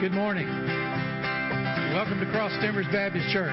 Good morning. Welcome to Cross Timbers Baptist Church.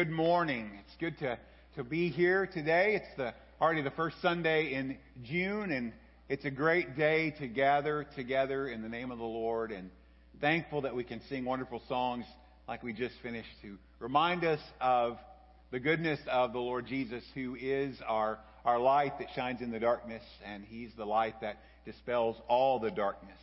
Good morning. It's good to to be here today. It's the already the first Sunday in June, and it's a great day to gather together in the name of the Lord, and thankful that we can sing wonderful songs like we just finished to remind us of the goodness of the Lord Jesus, who is our our light that shines in the darkness, and He's the light that dispels all the darkness.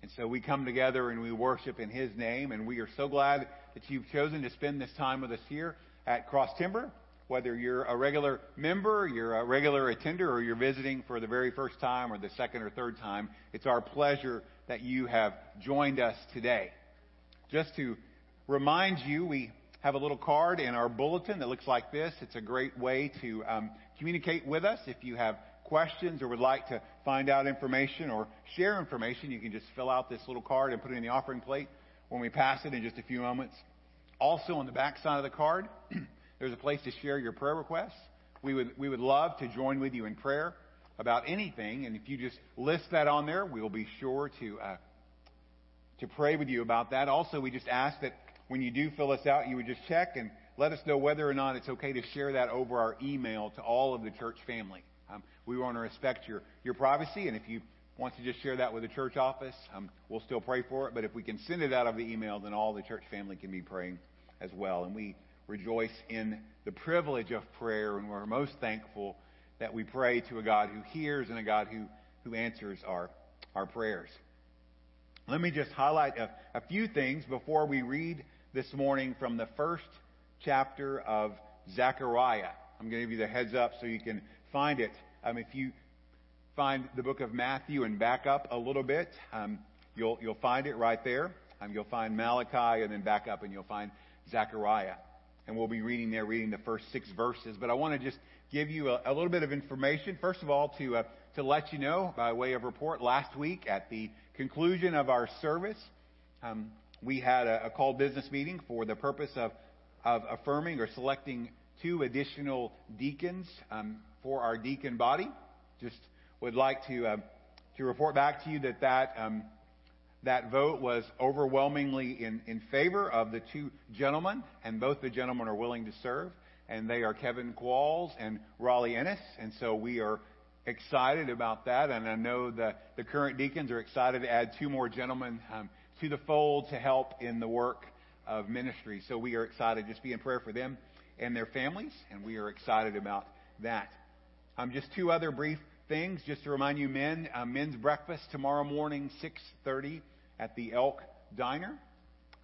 And so we come together and we worship in His name, and we are so glad that you've chosen to spend this time with us here at Cross Timber. Whether you're a regular member, you're a regular attender, or you're visiting for the very first time or the second or third time, it's our pleasure that you have joined us today. Just to remind you, we have a little card in our bulletin that looks like this. It's a great way to um, communicate with us. If you have questions or would like to find out information or share information, you can just fill out this little card and put it in the offering plate when we pass it in just a few moments. Also, on the back side of the card, there's a place to share your prayer requests. We would, we would love to join with you in prayer. about anything, and if you just list that on there, we'll be sure to uh, to pray with you about that. Also, we just ask that when you do fill us out, you would just check and let us know whether or not it's okay to share that over our email to all of the church family. Um, we want to respect your, your privacy, and if you want to just share that with the church office, um, we'll still pray for it. But if we can send it out of the email, then all the church family can be praying as well. And we rejoice in the privilege of prayer, and we're most thankful that we pray to a God who hears and a God who, who answers our, our prayers. Let me just highlight a, a few things before we read this morning from the first chapter of Zechariah. I'm going to give you the heads up so you can find it. Um, if you find the book of Matthew and back up a little bit, um, you'll, you'll find it right there. Um, you'll find Malachi and then back up and you'll find Zechariah. And we'll be reading there, reading the first six verses. But I want to just give you a, a little bit of information. First of all, to, uh, to let you know by way of report, last week at the conclusion of our service, um, we had a, a called business meeting for the purpose of, of affirming or selecting two additional deacons um, for our deacon body. Just would like to uh, to report back to you that that um, that vote was overwhelmingly in, in favor of the two gentlemen, and both the gentlemen are willing to serve, and they are Kevin Qualls and Raleigh Ennis, and so we are excited about that, and I know the, the current deacons are excited to add two more gentlemen um, to the fold to help in the work of ministry. So we are excited. Just be in prayer for them and their families, and we are excited about that. Um, just two other brief things, just to remind you, men, uh, men's breakfast tomorrow morning, 6:30 at the Elk Diner.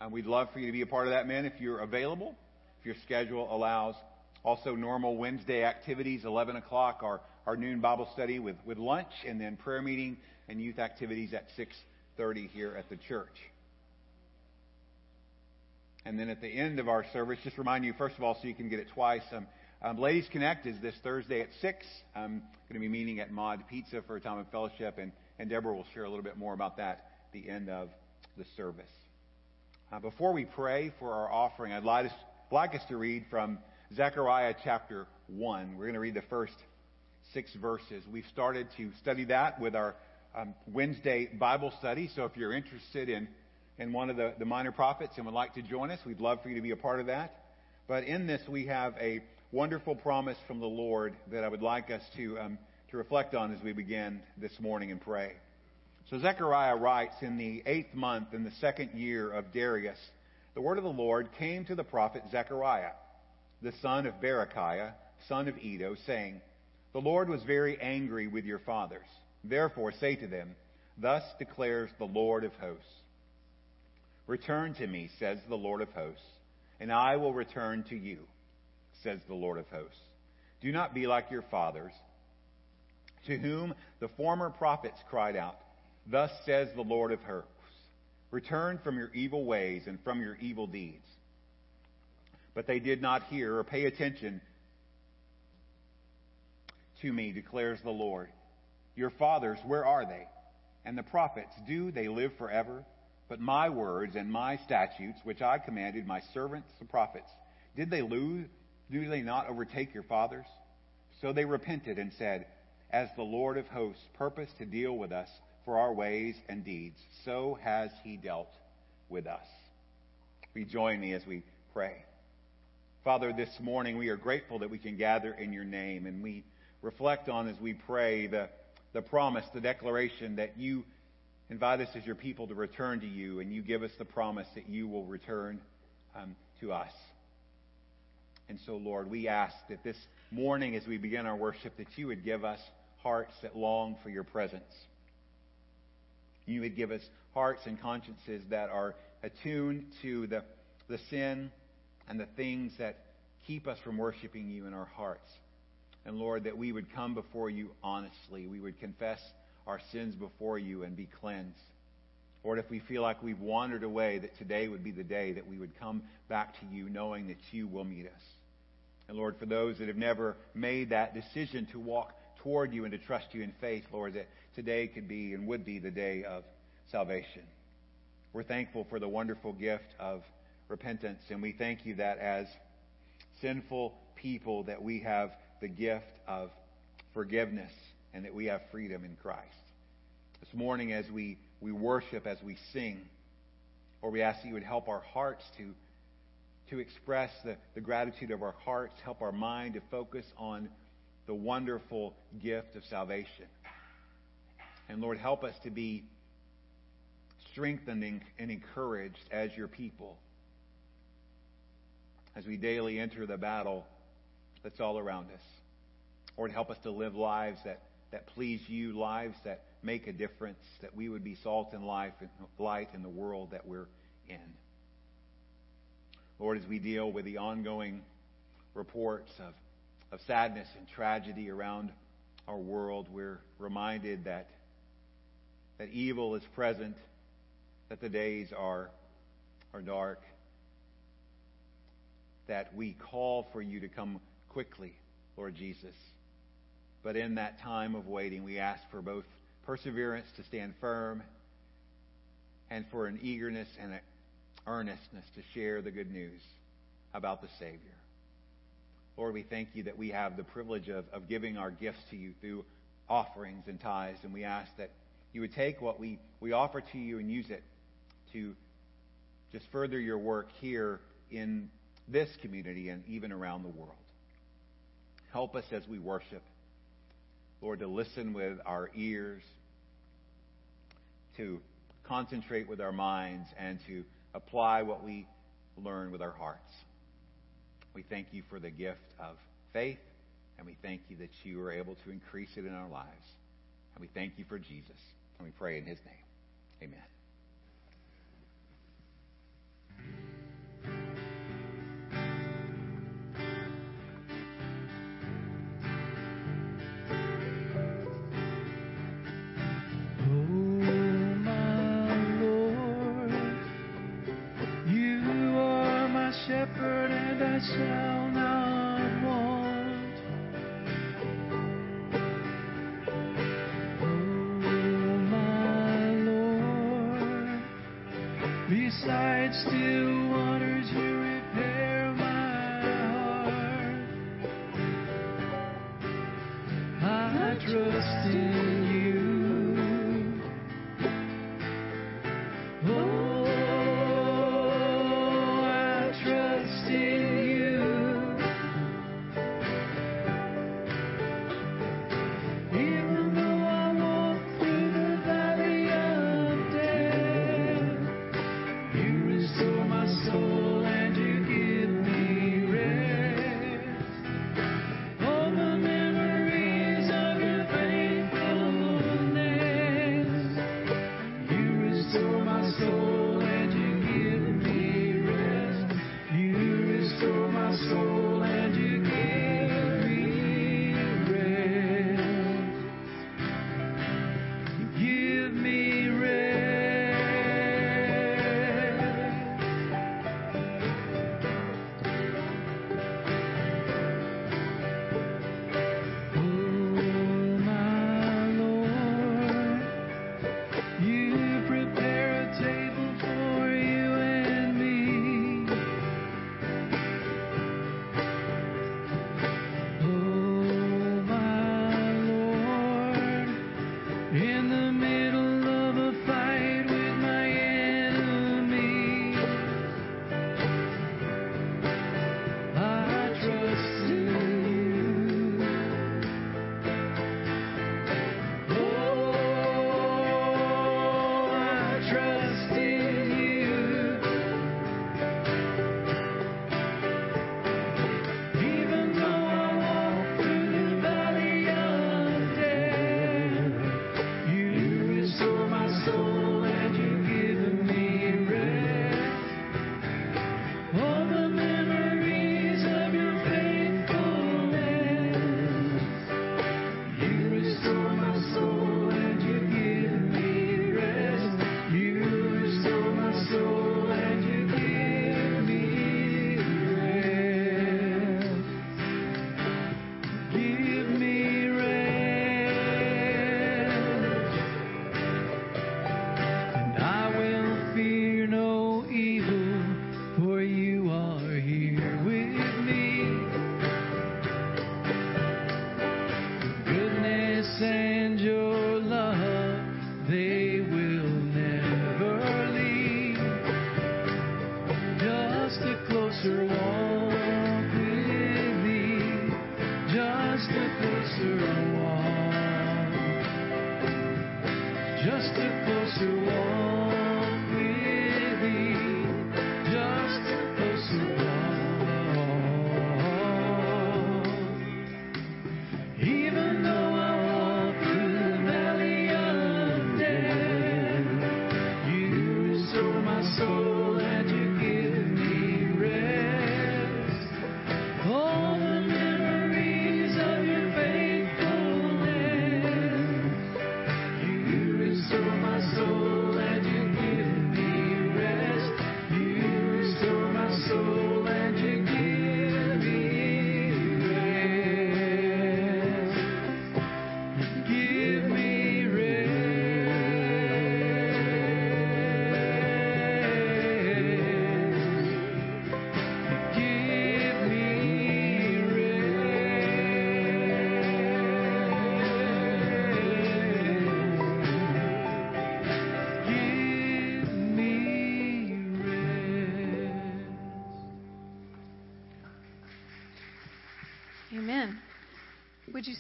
Uh, we'd love for you to be a part of that, men, if you're available, if your schedule allows. Also, normal Wednesday activities, 11 o'clock, our, our noon Bible study with, with lunch, and then prayer meeting and youth activities at 6.30 here at the church. And then at the end of our service, just remind you, first of all, so you can get it twice, um, um, Ladies Connect is this Thursday at 6. I'm going to be meeting at Mod Pizza for a time of fellowship, and, and Deborah will share a little bit more about that at the end of the service. Uh, before we pray for our offering, I'd like us, like us to read from Zechariah chapter 1. We're going to read the first six verses. We've started to study that with our um, Wednesday Bible study. So if you're interested in, in one of the, the minor prophets and would like to join us, we'd love for you to be a part of that. But in this, we have a wonderful promise from the Lord that I would like us to, um, to reflect on as we begin this morning and pray. So Zechariah writes, In the eighth month, in the second year of Darius, the word of the Lord came to the prophet Zechariah the son of Berechiah, son of Iddo, saying, The Lord was very angry with your fathers. Therefore say to them, Thus declares the Lord of hosts. Return to me, says the Lord of hosts, and I will return to you, says the Lord of hosts. Do not be like your fathers, to whom the former prophets cried out, Thus says the Lord of hosts, Return from your evil ways and from your evil deeds but they did not hear or pay attention to me, declares the Lord. Your fathers, where are they? And the prophets, do they live forever? But my words and my statutes, which I commanded my servants the prophets, did they lose? Do they not overtake your fathers? So they repented and said, As the Lord of hosts purposed to deal with us for our ways and deeds, so has he dealt with us. Rejoin me as we pray. Father, this morning we are grateful that we can gather in your name and we reflect on as we pray the, the promise, the declaration that you invite us as your people to return to you and you give us the promise that you will return um, to us. And so, Lord, we ask that this morning as we begin our worship that you would give us hearts that long for your presence. You would give us hearts and consciences that are attuned to the, the sin and the things that keep us from worshiping you in our hearts. And Lord, that we would come before you honestly. We would confess our sins before you and be cleansed. Lord, if we feel like we've wandered away, that today would be the day that we would come back to you knowing that you will meet us. And Lord, for those that have never made that decision to walk toward you and to trust you in faith, Lord, that today could be and would be the day of salvation. We're thankful for the wonderful gift of repentance. And we thank you that as sinful people that we have the gift of forgiveness and that we have freedom in Christ. This morning, as we, we worship, as we sing, or we ask that you would help our hearts to, to express the, the gratitude of our hearts, help our mind to focus on the wonderful gift of salvation. And Lord, help us to be strengthened and encouraged as your people as we daily enter the battle that's all around us. Lord, help us to live lives that, that please you, lives that make a difference, that we would be salt and life and light in the world that we're in. Lord, as we deal with the ongoing reports of, of sadness and tragedy around our world, we're reminded that, that evil is present, that the days are, are dark, that we call for you to come quickly, Lord Jesus. But in that time of waiting, we ask for both perseverance to stand firm and for an eagerness and an earnestness to share the good news about the Savior. Lord, we thank you that we have the privilege of, of giving our gifts to you through offerings and tithes, and we ask that you would take what we, we offer to you and use it to just further your work here in this community and even around the world. Help us as we worship, Lord, to listen with our ears, to concentrate with our minds, and to apply what we learn with our hearts. We thank you for the gift of faith, and we thank you that you are able to increase it in our lives. And we thank you for Jesus. And we pray in his name. Amen. Still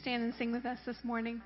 stand and sing with us this morning?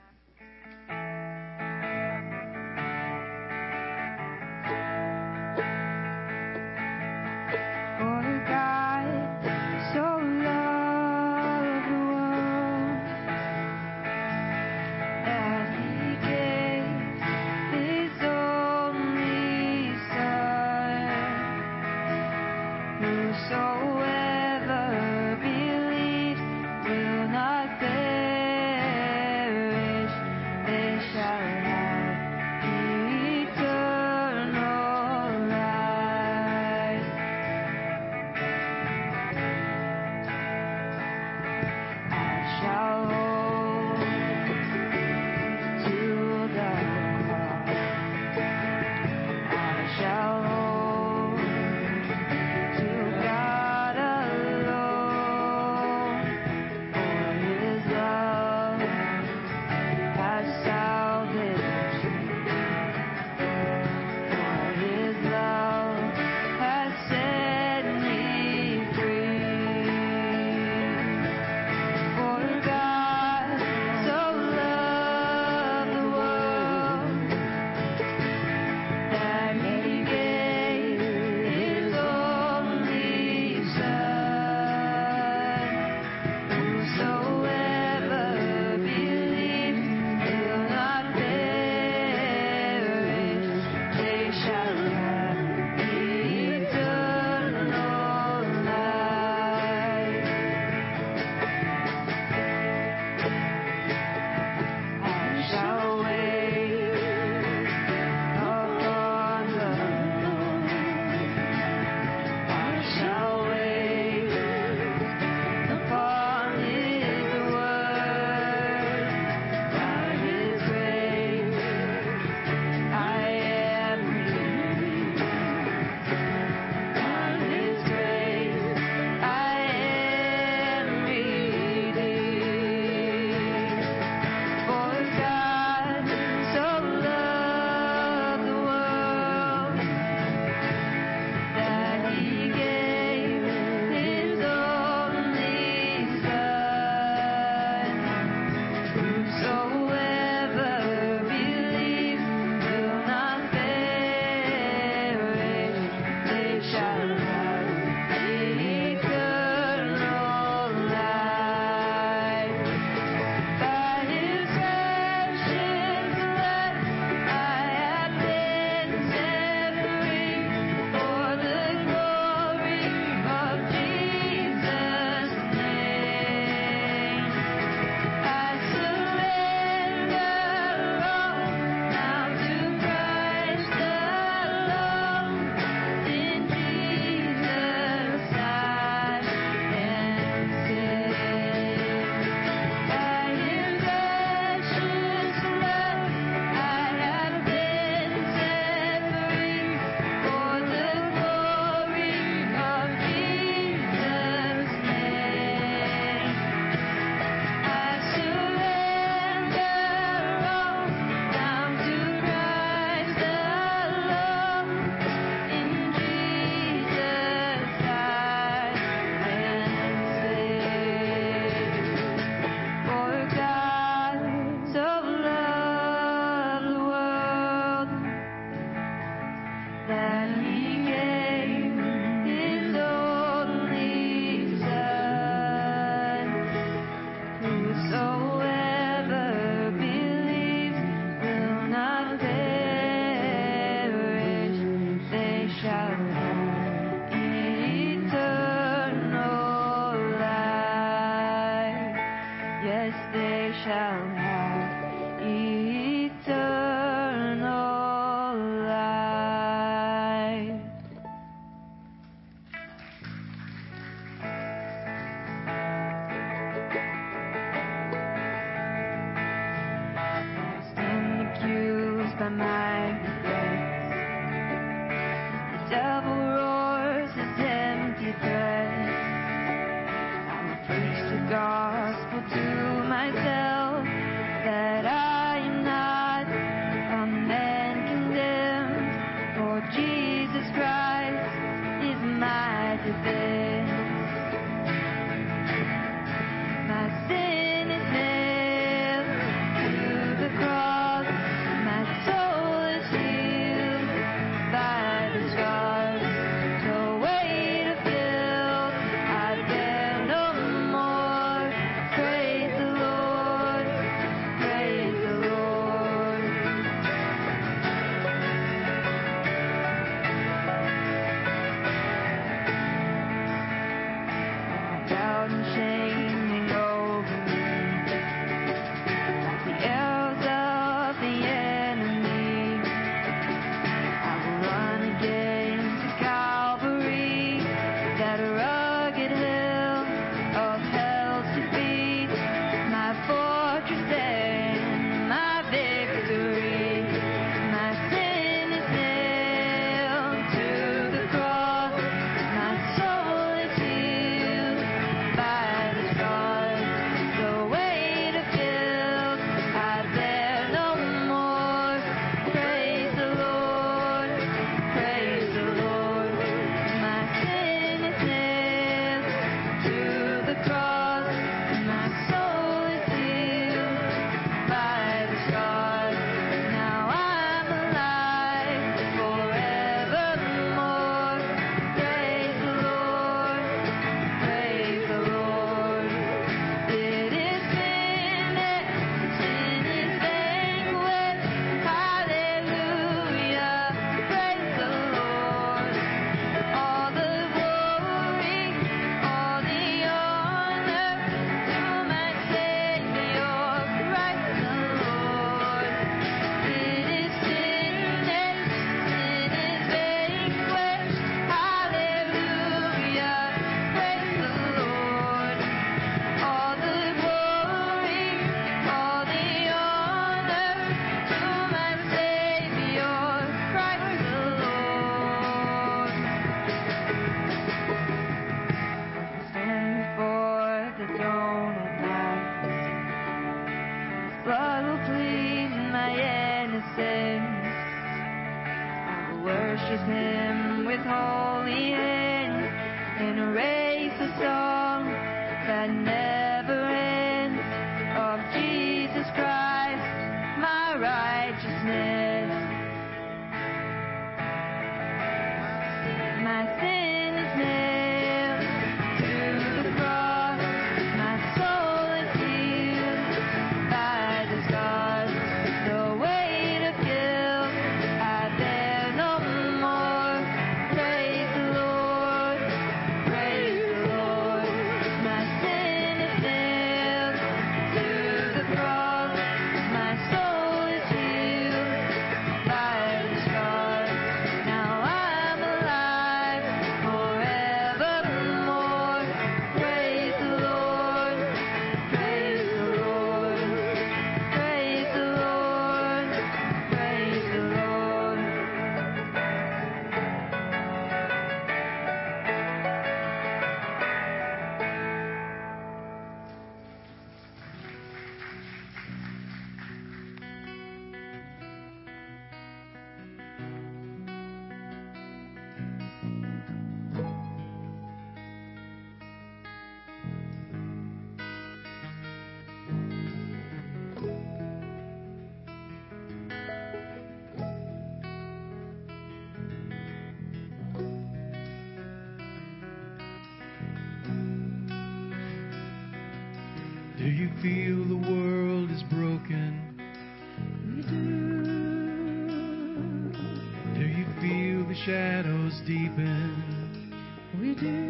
feel the world is broken? We do. Do you feel the shadows deepen? We do.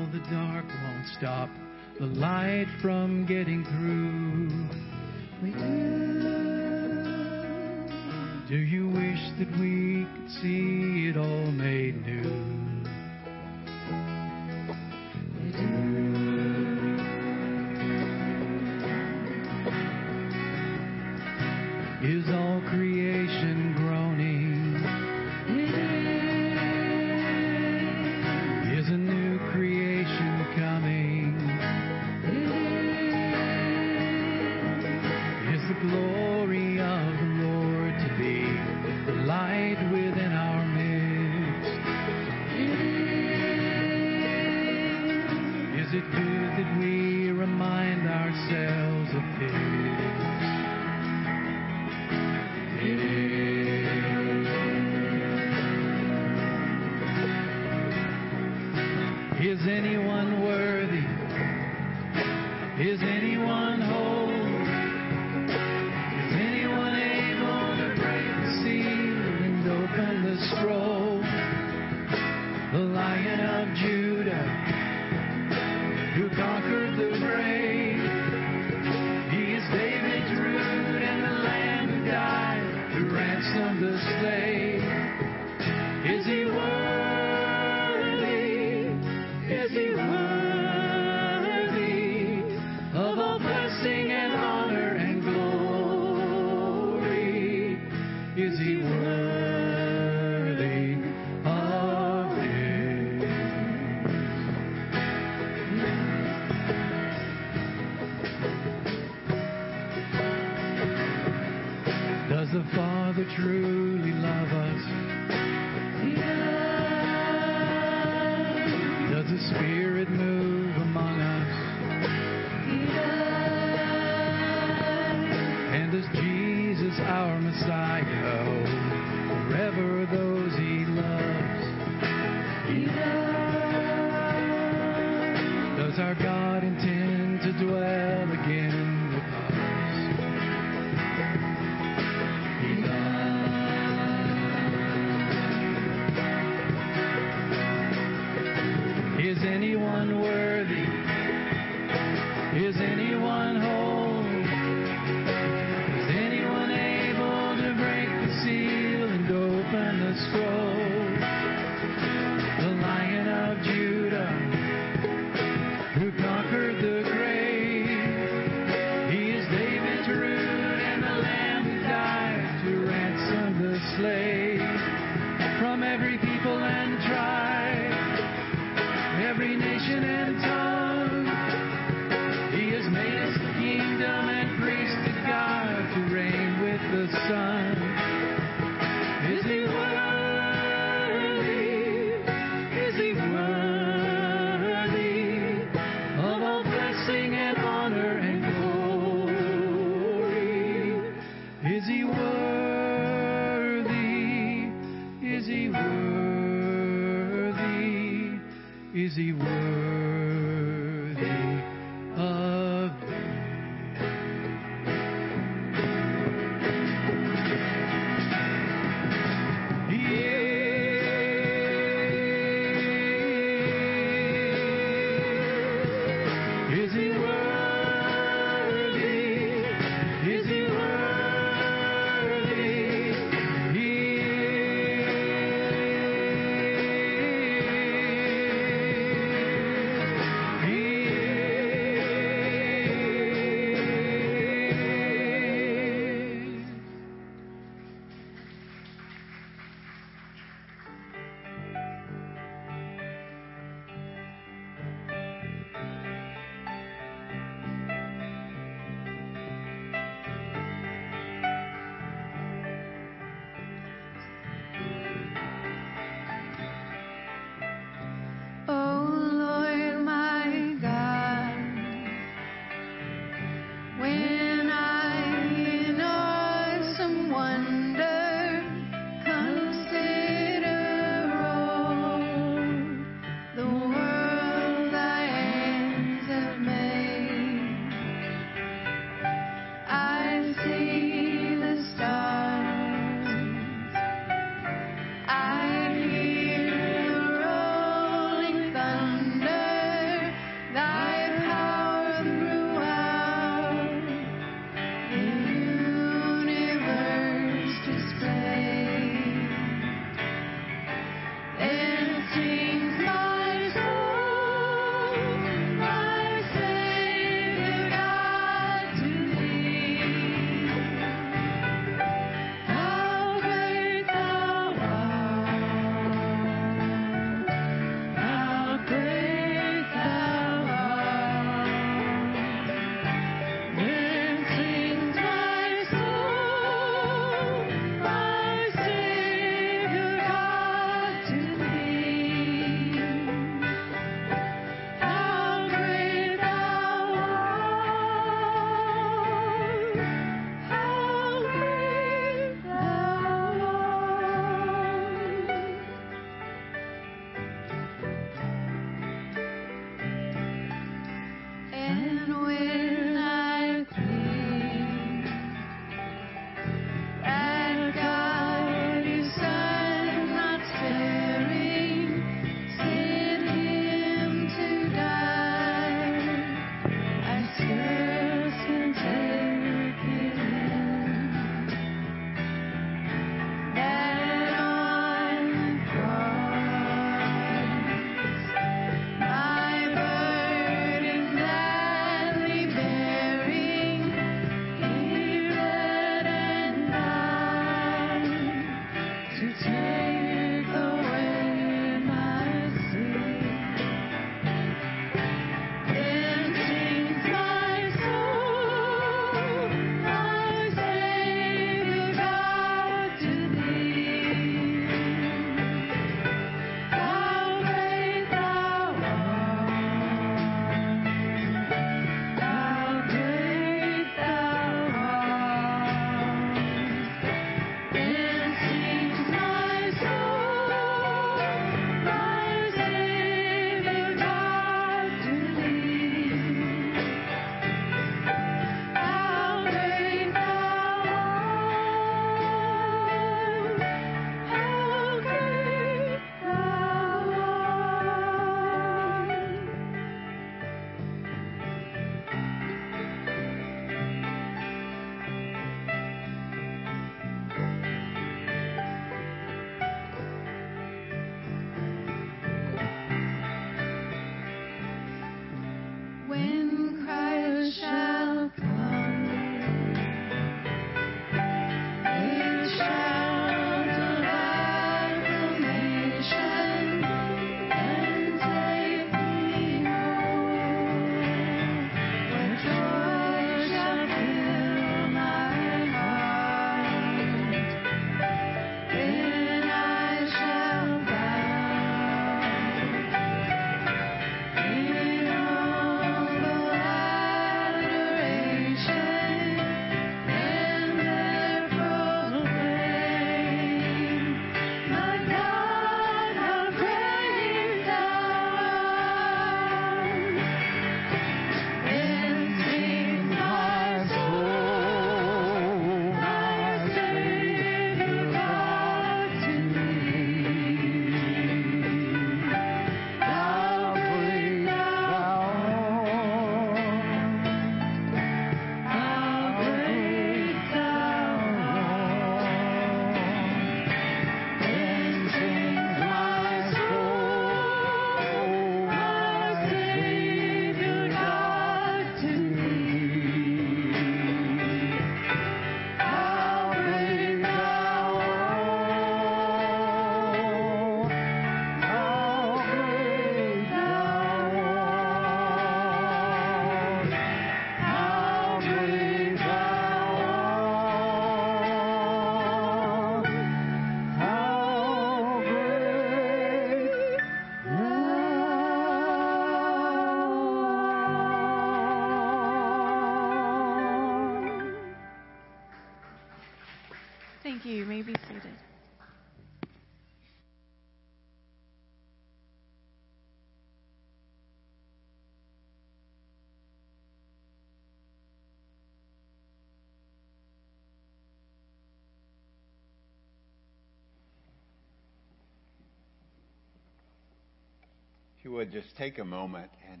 If you would just take a moment and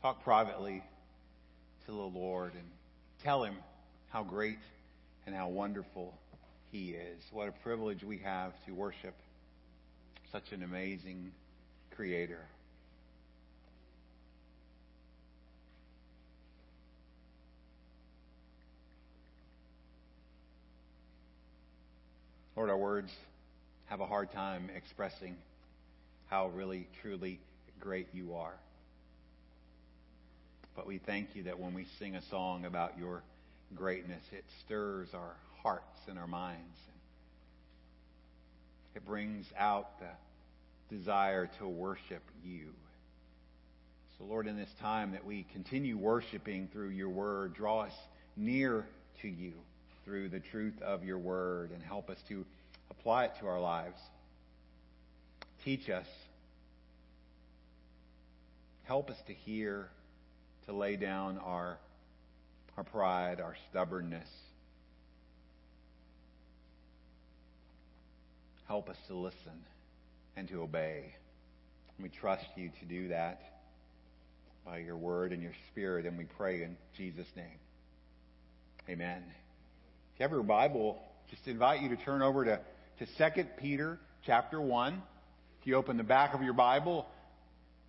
talk privately to the Lord and tell Him how great and how wonderful He is. What a privilege we have to worship such an amazing Creator. Lord, our words have a hard time expressing how really, truly great you are. But we thank you that when we sing a song about your greatness, it stirs our hearts and our minds. It brings out the desire to worship you. So, Lord, in this time that we continue worshiping through your word, draw us near to you through the truth of your word and help us to apply it to our lives. Teach us. Help us to hear, to lay down our, our pride, our stubbornness. Help us to listen and to obey. We trust you to do that by your word and your spirit, and we pray in Jesus' name. Amen. If you have your Bible, just invite you to turn over to, to 2 Peter chapter 1. If you open the back of your Bible,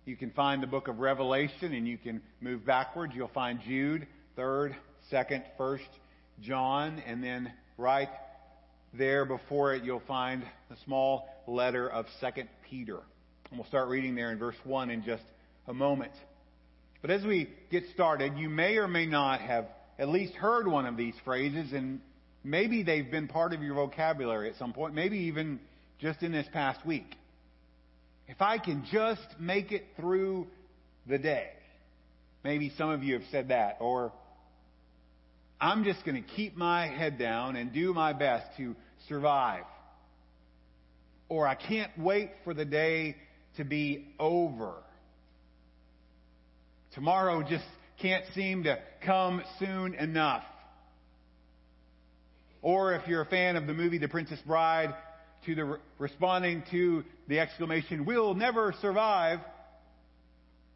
you can find the book of Revelation and you can move backwards. You'll find Jude, 3rd, 2nd, 1st, John, and then right there before it you'll find the small letter of 2nd Peter. And we'll start reading there in verse 1 in just a moment. But as we get started, you may or may not have at least heard one of these phrases, and maybe they've been part of your vocabulary at some point, maybe even just in this past week. If I can just make it through the day. Maybe some of you have said that. Or, I'm just going to keep my head down and do my best to survive. Or, I can't wait for the day to be over. Tomorrow just can't seem to come soon enough. Or if you're a fan of the movie The Princess Bride, to the responding to the exclamation, "We'll never survive,"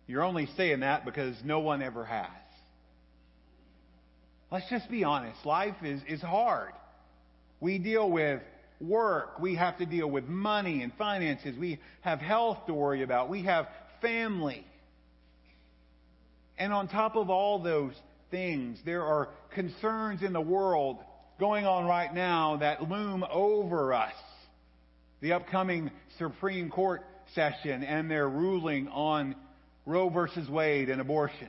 you're only saying that because no one ever has. Let's just be honest. Life is, is hard. We deal with work. We have to deal with money and finances. We have health to worry about. We have family. And on top of all those things, there are concerns in the world going on right now that loom over us. The upcoming Supreme Court session and their ruling on Roe versus Wade and abortion.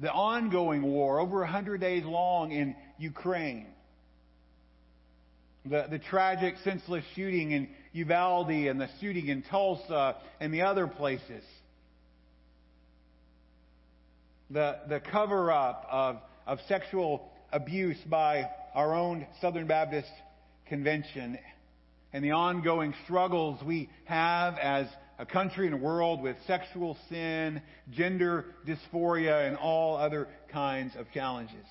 The ongoing war, over 100 days long in Ukraine. The, the tragic, senseless shooting in Uvalde and the shooting in Tulsa and the other places the, the cover up of, of sexual abuse by our own Southern Baptist Convention and the ongoing struggles we have as a country and a world with sexual sin, gender dysphoria, and all other kinds of challenges.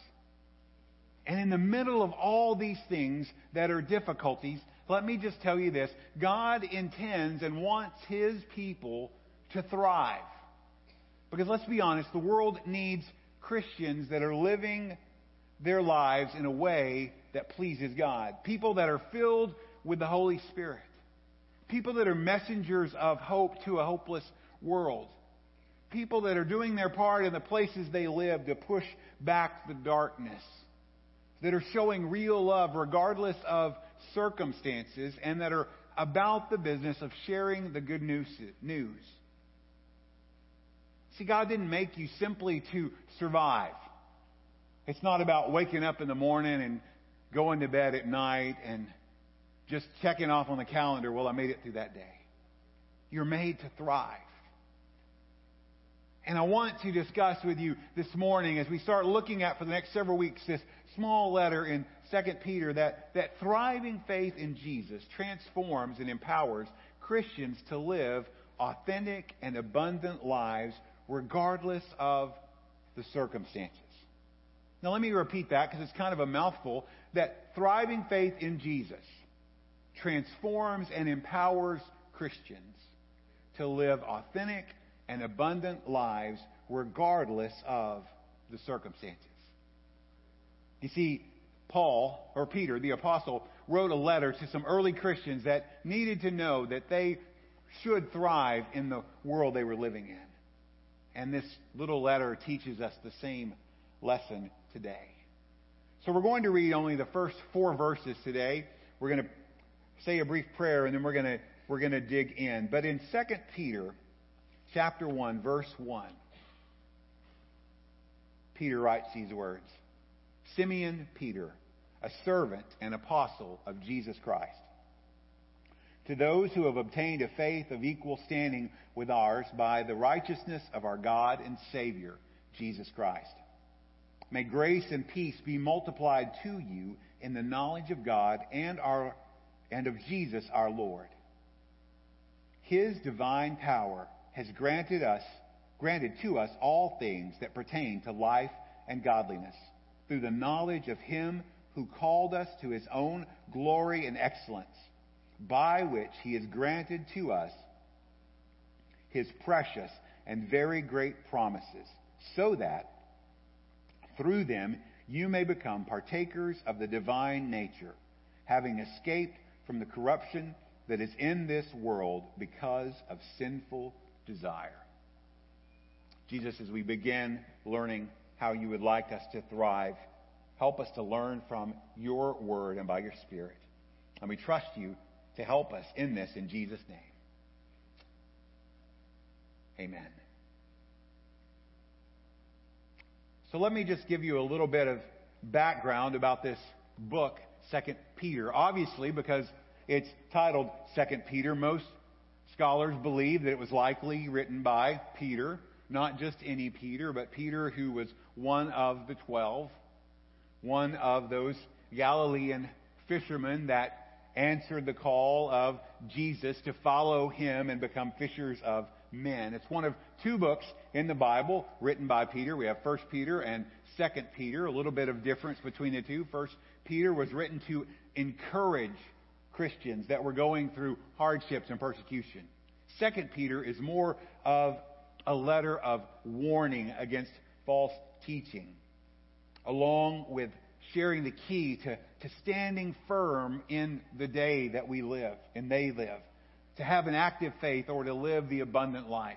And in the middle of all these things that are difficulties, let me just tell you this God intends and wants His people to thrive. Because let's be honest, the world needs Christians that are living their lives in a way that pleases God. People that are filled with the Holy Spirit. People that are messengers of hope to a hopeless world. People that are doing their part in the places they live to push back the darkness. That are showing real love regardless of circumstances and that are about the business of sharing the good news. See, God didn't make you simply to survive. It's not about waking up in the morning and going to bed at night and just checking off on the calendar, well, I made it through that day. You're made to thrive. And I want to discuss with you this morning as we start looking at for the next several weeks this small letter in 2 Peter that, that thriving faith in Jesus transforms and empowers Christians to live authentic and abundant lives regardless of the circumstances. Now, let me repeat that because it's kind of a mouthful that thriving faith in Jesus transforms and empowers Christians to live authentic and abundant lives regardless of the circumstances. You see, Paul, or Peter, the apostle, wrote a letter to some early Christians that needed to know that they should thrive in the world they were living in. And this little letter teaches us the same lesson today. So we're going to read only the first four verses today. We're going to say a brief prayer and then we're going to we're going to dig in. But in 2 Peter chapter 1 verse 1 Peter writes these words. Simeon Peter, a servant and apostle of Jesus Christ. To those who have obtained a faith of equal standing with ours by the righteousness of our God and Savior, Jesus Christ. May grace and peace be multiplied to you in the knowledge of God and our and of Jesus our Lord. His divine power has granted us granted to us all things that pertain to life and godliness through the knowledge of him who called us to his own glory and excellence, by which he has granted to us his precious and very great promises, so that through them you may become partakers of the divine nature, having escaped from the corruption that is in this world because of sinful desire. Jesus, as we begin learning how you would like us to thrive, help us to learn from your word and by your spirit. And we trust you to help us in this in Jesus' name. Amen. So let me just give you a little bit of background about this book, Second Peter. Obviously, because it's titled Second Peter, most scholars believe that it was likely written by Peter, not just any Peter, but Peter who was one of the twelve, one of those Galilean fishermen that answered the call of Jesus to follow him and become fishers of men. It's one of two books in the Bible written by Peter. We have First Peter and Second Peter. A little bit of difference between the two. First Peter was written to encourage Christians that were going through hardships and persecution. Second Peter is more of a letter of warning against false teaching, along with sharing the key to, to standing firm in the day that we live and they live, to have an active faith or to live the abundant life.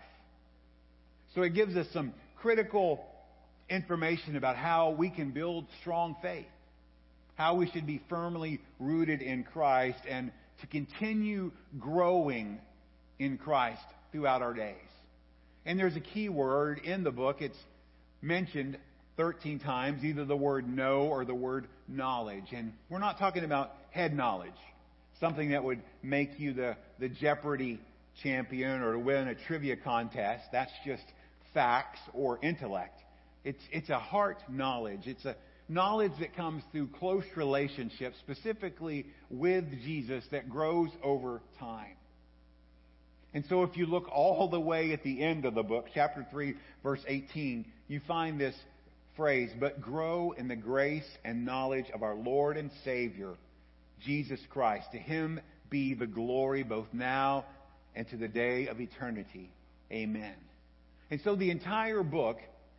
So it gives us some critical information about how we can build strong faith, how we should be firmly rooted in Christ, and to continue growing in Christ throughout our days. And there's a key word in the book. It's mentioned 13 times, either the word know or the word knowledge. And we're not talking about head knowledge, something that would make you the, the Jeopardy champion or to win a trivia contest. That's just facts or intellect. It's, it's a heart knowledge. It's a knowledge that comes through close relationships, specifically with Jesus, that grows over time. And so if you look all the way at the end of the book, chapter 3, verse 18, you find this phrase, but grow in the grace and knowledge of our Lord and Savior, Jesus Christ. To him be the glory both now and to the day of eternity. Amen. And so the entire book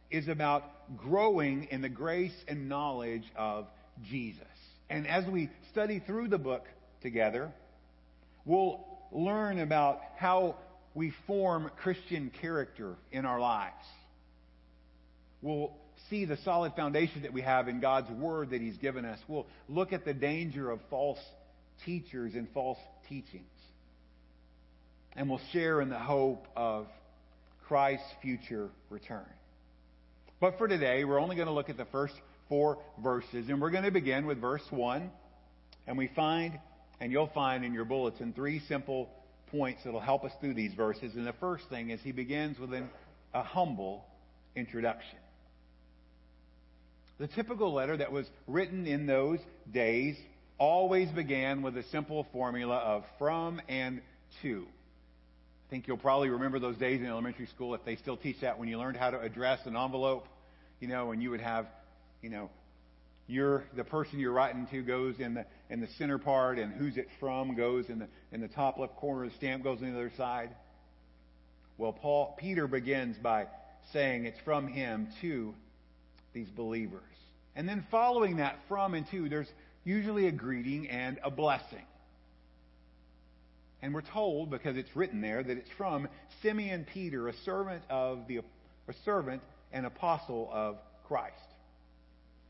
is about growing in the grace and knowledge of Jesus. And as we study through the book together, we'll learn about how we form Christian character in our lives. We'll see the solid foundation that we have in God's Word that He's given us. We'll look at the danger of false teachers and false teachings. And we'll share in the hope of Christ's future return. But for today, we're only going to look at the first four verses. And we're going to begin with verse 1. And we find, and you'll find in your bulletin, three simple points that will help us through these verses. And the first thing is he begins with an, a humble introduction. The typical letter that was written in those days always began with a simple formula of from and to. Think you'll probably remember those days in elementary school if they still teach that when you learned how to address an envelope, you know, and you would have, you know, you're the person you're writing to goes in the in the center part and who's it from goes in the in the top left corner the stamp goes on the other side. Well, Paul Peter begins by saying it's from him to these believers. And then following that from and to, there's usually a greeting and a blessing. And we're told, because it's written there, that it's from Simeon Peter, a servant of the a servant and apostle of Christ.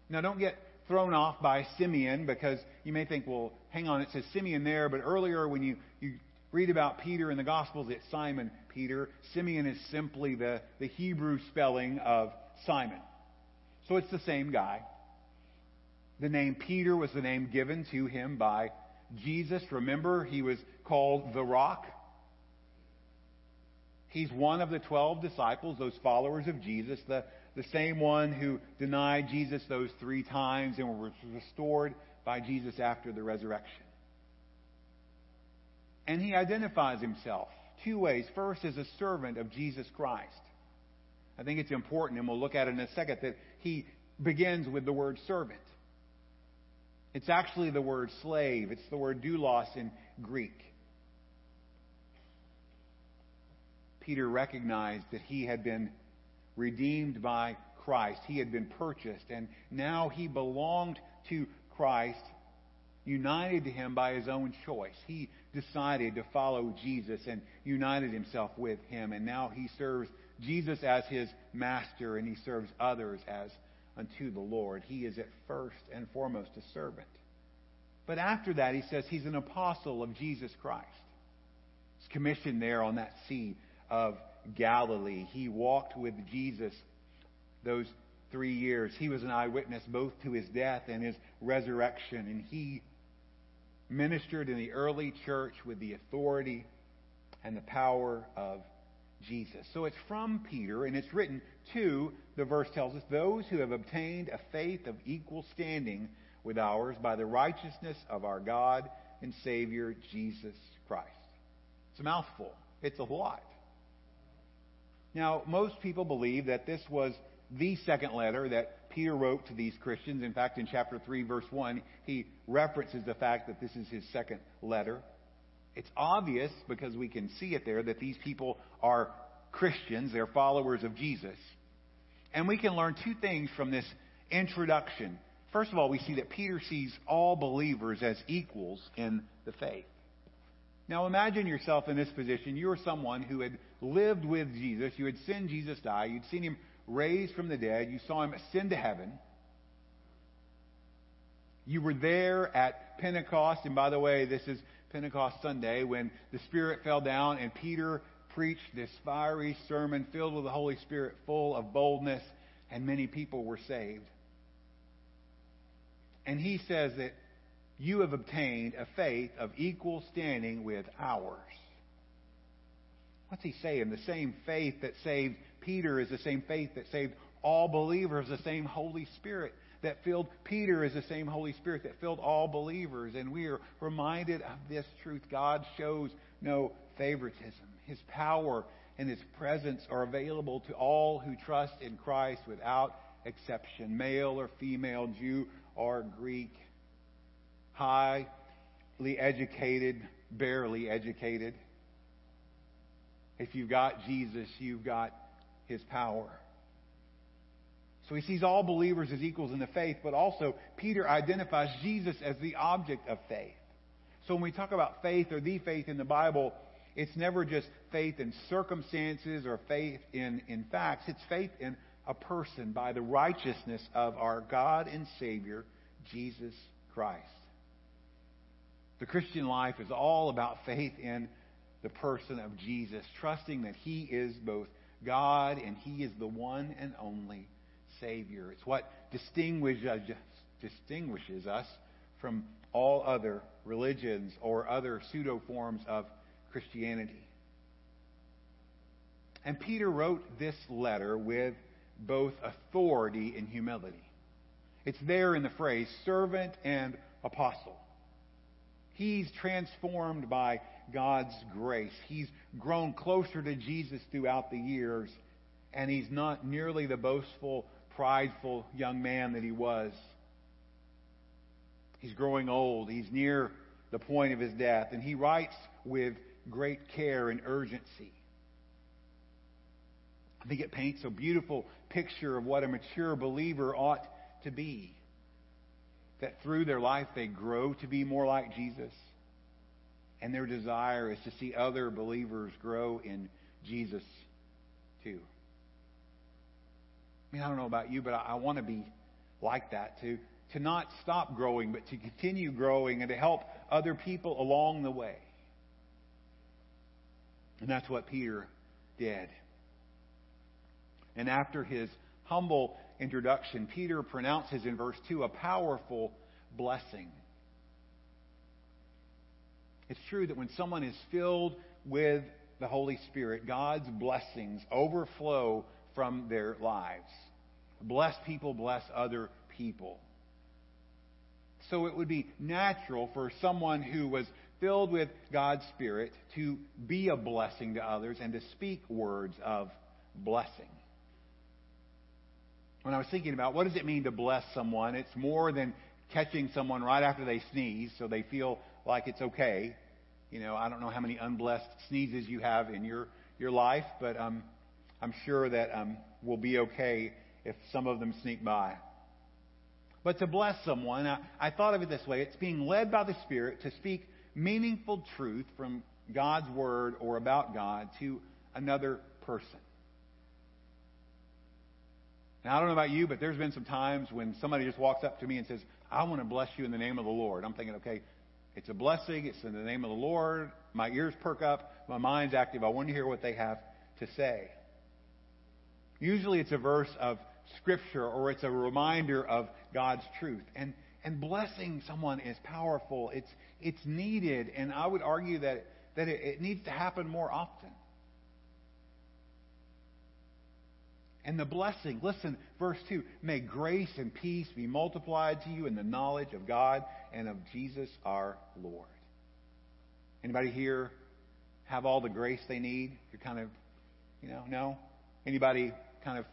Now don't get thrown off by Simeon because you may think, well, hang on, it says Simeon there, but earlier when you, you read about Peter in the Gospels, it's Simon Peter. Simeon is simply the, the Hebrew spelling of Simon. So it's the same guy. The name Peter was the name given to him by Jesus. Remember, he was called the Rock. He's one of the 12 disciples, those followers of Jesus, the, the same one who denied Jesus those three times and was restored by Jesus after the resurrection. And he identifies himself two ways. First, as a servant of Jesus Christ. I think it's important, and we'll look at it in a second, that he begins with the word servant. It's actually the word slave. It's the word doulos in Greek. Peter recognized that he had been redeemed by Christ. He had been purchased, and now he belonged to Christ, united to him by his own choice. He decided to follow Jesus and united himself with him, and now he serves Jesus as his master, and he serves others as unto the Lord. He is at first and foremost a servant. But after that, he says he's an apostle of Jesus Christ. He's commissioned there on that sea of Galilee. He walked with Jesus those three years. He was an eyewitness both to his death and his resurrection, and he ministered in the early church with the authority and the power of Jesus. So it's from Peter, and it's written to, the verse tells us, those who have obtained a faith of equal standing with ours by the righteousness of our God and Savior, Jesus Christ. It's a mouthful. It's a lot. Now, most people believe that this was the second letter that Peter wrote to these Christians. In fact, in chapter 3, verse 1, he references the fact that this is his second letter. It's obvious, because we can see it there, that these people are Christians. They're followers of Jesus. And we can learn two things from this introduction. First of all, we see that Peter sees all believers as equals in the faith. Now imagine yourself in this position. You are someone who had lived with Jesus. You had seen Jesus die. You'd seen him raised from the dead. You saw him ascend to heaven. You were there at Pentecost. And by the way, this is Pentecost Sunday when the Spirit fell down and Peter preached this fiery sermon filled with the Holy Spirit, full of boldness, and many people were saved. And he says that you have obtained a faith of equal standing with ours. What's he saying? The same faith that saved Peter is the same faith that saved all believers, the same Holy Spirit that filled Peter is the same Holy Spirit that filled all believers. And we are reminded of this truth. God shows no favoritism. His power and His presence are available to all who trust in Christ without exception, male or female, Jew or Greek, highly educated, barely educated. If you've got Jesus, you've got His power. So he sees all believers as equals in the faith, but also Peter identifies Jesus as the object of faith. So when we talk about faith or the faith in the Bible, it's never just faith in circumstances or faith in, in facts. It's faith in a person by the righteousness of our God and Savior, Jesus Christ. The Christian life is all about faith in the person of Jesus, trusting that He is both God and He is the one and only Savior. It's what distinguishes, uh, distinguishes us from all other religions or other pseudo forms of Christianity. And Peter wrote this letter with both authority and humility. It's there in the phrase servant and apostle. He's transformed by God's grace. He's grown closer to Jesus throughout the years, and he's not nearly the boastful, prideful young man that he was. He's growing old. He's near the point of his death, and he writes with great care and urgency. I think it paints a beautiful picture of what a mature believer ought to be. That through their life they grow to be more like Jesus. And their desire is to see other believers grow in Jesus too. I mean, I don't know about you, but I, I want to be like that to to not stop growing, but to continue growing and to help other people along the way. And that's what Peter did. And after his humble introduction, Peter pronounces in verse 2 a powerful blessing. It's true that when someone is filled with the Holy Spirit, God's blessings overflow from their lives. Bless people bless other people. So it would be natural for someone who was filled with God's Spirit to be a blessing to others and to speak words of blessing. When I was thinking about what does it mean to bless someone, it's more than catching someone right after they sneeze so they feel like it's okay. You know, I don't know how many unblessed sneezes you have in your, your life, but um, I'm sure that um, we'll be okay if some of them sneak by. But to bless someone, I, I thought of it this way it's being led by the Spirit to speak meaningful truth from God's Word or about God to another person. Now, I don't know about you, but there's been some times when somebody just walks up to me and says, I want to bless you in the name of the Lord. I'm thinking, okay, it's a blessing. It's in the name of the Lord. My ears perk up. My mind's active. I want to hear what they have to say. Usually it's a verse of Scripture or it's a reminder of God's truth. And, and blessing someone is powerful. It's, it's needed. And I would argue that, that it, it needs to happen more often. And the blessing, listen, verse 2 May grace and peace be multiplied to you in the knowledge of God and of Jesus our Lord. Anybody here have all the grace they need? You're kind of, you know, no? Anybody kind of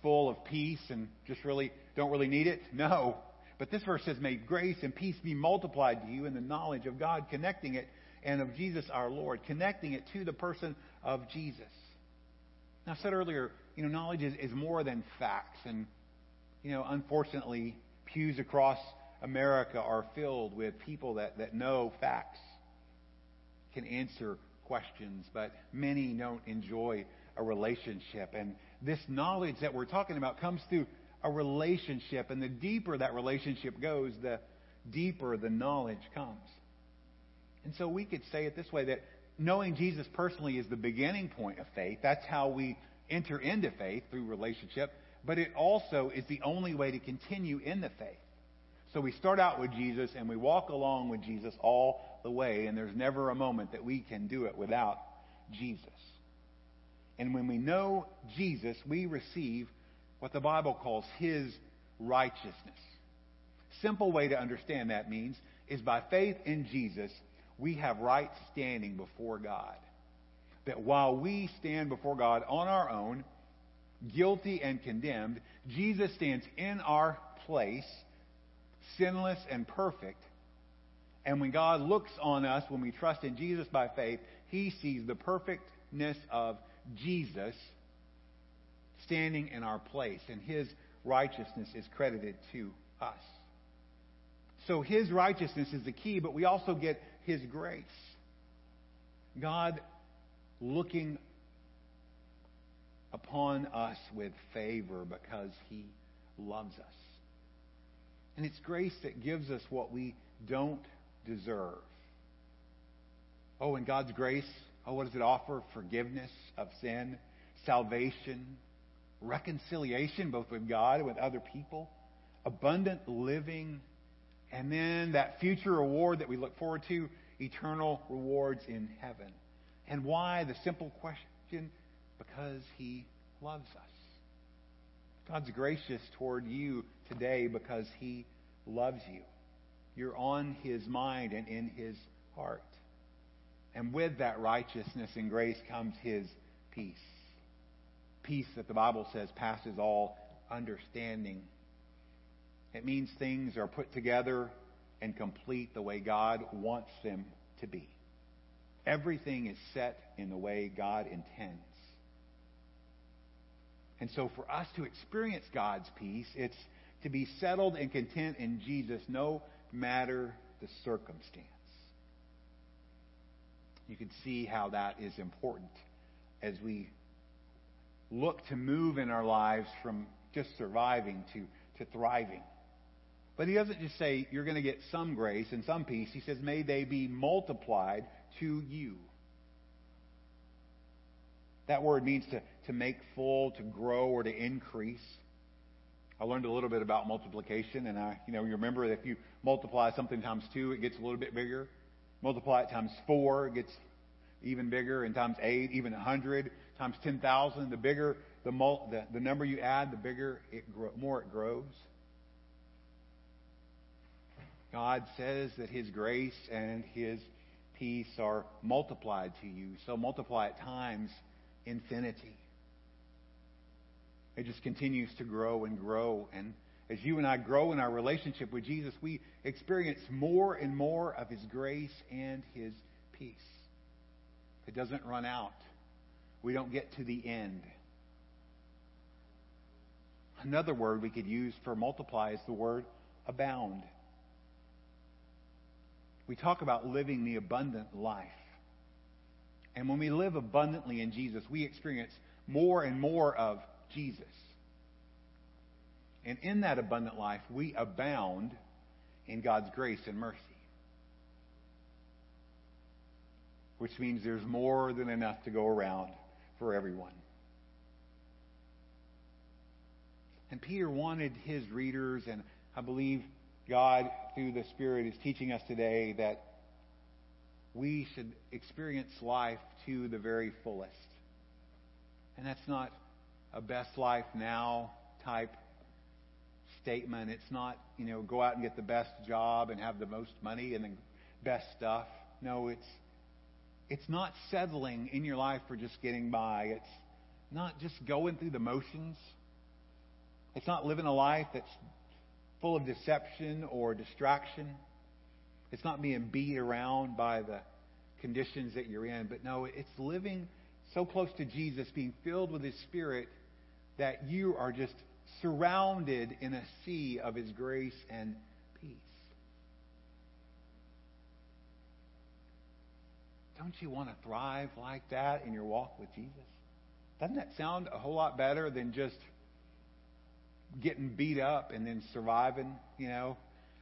full of peace and just really don't really need it? No. But this verse says, May grace and peace be multiplied to you in the knowledge of God, connecting it, and of Jesus our Lord, connecting it to the person of Jesus. Now, I said earlier, you know, knowledge is, is more than facts. And, you know, unfortunately, pews across America are filled with people that, that know facts, can answer questions, but many don't enjoy a relationship. And this knowledge that we're talking about comes through a relationship. And the deeper that relationship goes, the deeper the knowledge comes. And so we could say it this way that knowing Jesus personally is the beginning point of faith. That's how we enter into faith through relationship. But it also is the only way to continue in the faith. So we start out with Jesus and we walk along with Jesus all the way, and there's never a moment that we can do it without Jesus. And when we know Jesus, we receive what the Bible calls his righteousness. Simple way to understand that means is by faith in Jesus, we have right standing before God. That while we stand before God on our own, guilty and condemned, Jesus stands in our place, sinless and perfect. And when God looks on us, when we trust in Jesus by faith, he sees the perfectness of Jesus standing in our place, and his righteousness is credited to us. So his righteousness is the key, but we also get his grace. God looking upon us with favor because he loves us. And it's grace that gives us what we don't deserve. Oh, and God's grace, oh, what does it offer? Forgiveness of sin, salvation, reconciliation both with God and with other people, abundant living, and then that future reward that we look forward to, eternal rewards in heaven. And why? The simple question because He loves us. God's gracious toward you today because He loves you. You're on His mind and in His heart. And with that righteousness and grace comes His peace. Peace that the Bible says passes all understanding. It means things are put together and complete the way God wants them to be. Everything is set in the way God intends. And so for us to experience God's peace, it's to be settled and content in Jesus no matter the circumstance. You can see how that is important as we look to move in our lives from just surviving to, to thriving. But he doesn't just say you're going to get some grace and some peace. He says, may they be multiplied to you. That word means to, to make full, to grow, or to increase. I learned a little bit about multiplication, and I, you know, you remember that if you multiply something times two, it gets a little bit bigger. Multiply it times four, it gets even bigger, and times eight, even a hundred, times ten thousand. The bigger the, mul- the the number you add, the bigger it more it grows. God says that His grace and His peace are multiplied to you. So multiply it times infinity. It just continues to grow and grow. And as you and I grow in our relationship with Jesus, we experience more and more of His grace and His peace. It doesn't run out. We don't get to the end. Another word we could use for multiply is the word abound. We talk about living the abundant life. And when we live abundantly in Jesus, we experience more and more of Jesus. And in that abundant life, we abound in God's grace and mercy. Which means there's more than enough to go around for everyone. And Peter wanted his readers, and I believe God, through the Spirit, is teaching us today that we should experience life to the very fullest. And that's not a best life now type statement. It's not, you know, go out and get the best job and have the most money and the best stuff. No, it's it's not settling in your life for just getting by. It's not just going through the motions. It's not living a life that's full of deception or distraction. It's not being beat around by the conditions that you're in, but no, it's living so close to Jesus, being filled with His Spirit, that you are just surrounded in a sea of His grace and peace. Don't you want to thrive like that in your walk with Jesus? Doesn't that sound a whole lot better than just getting beat up and then surviving? You know,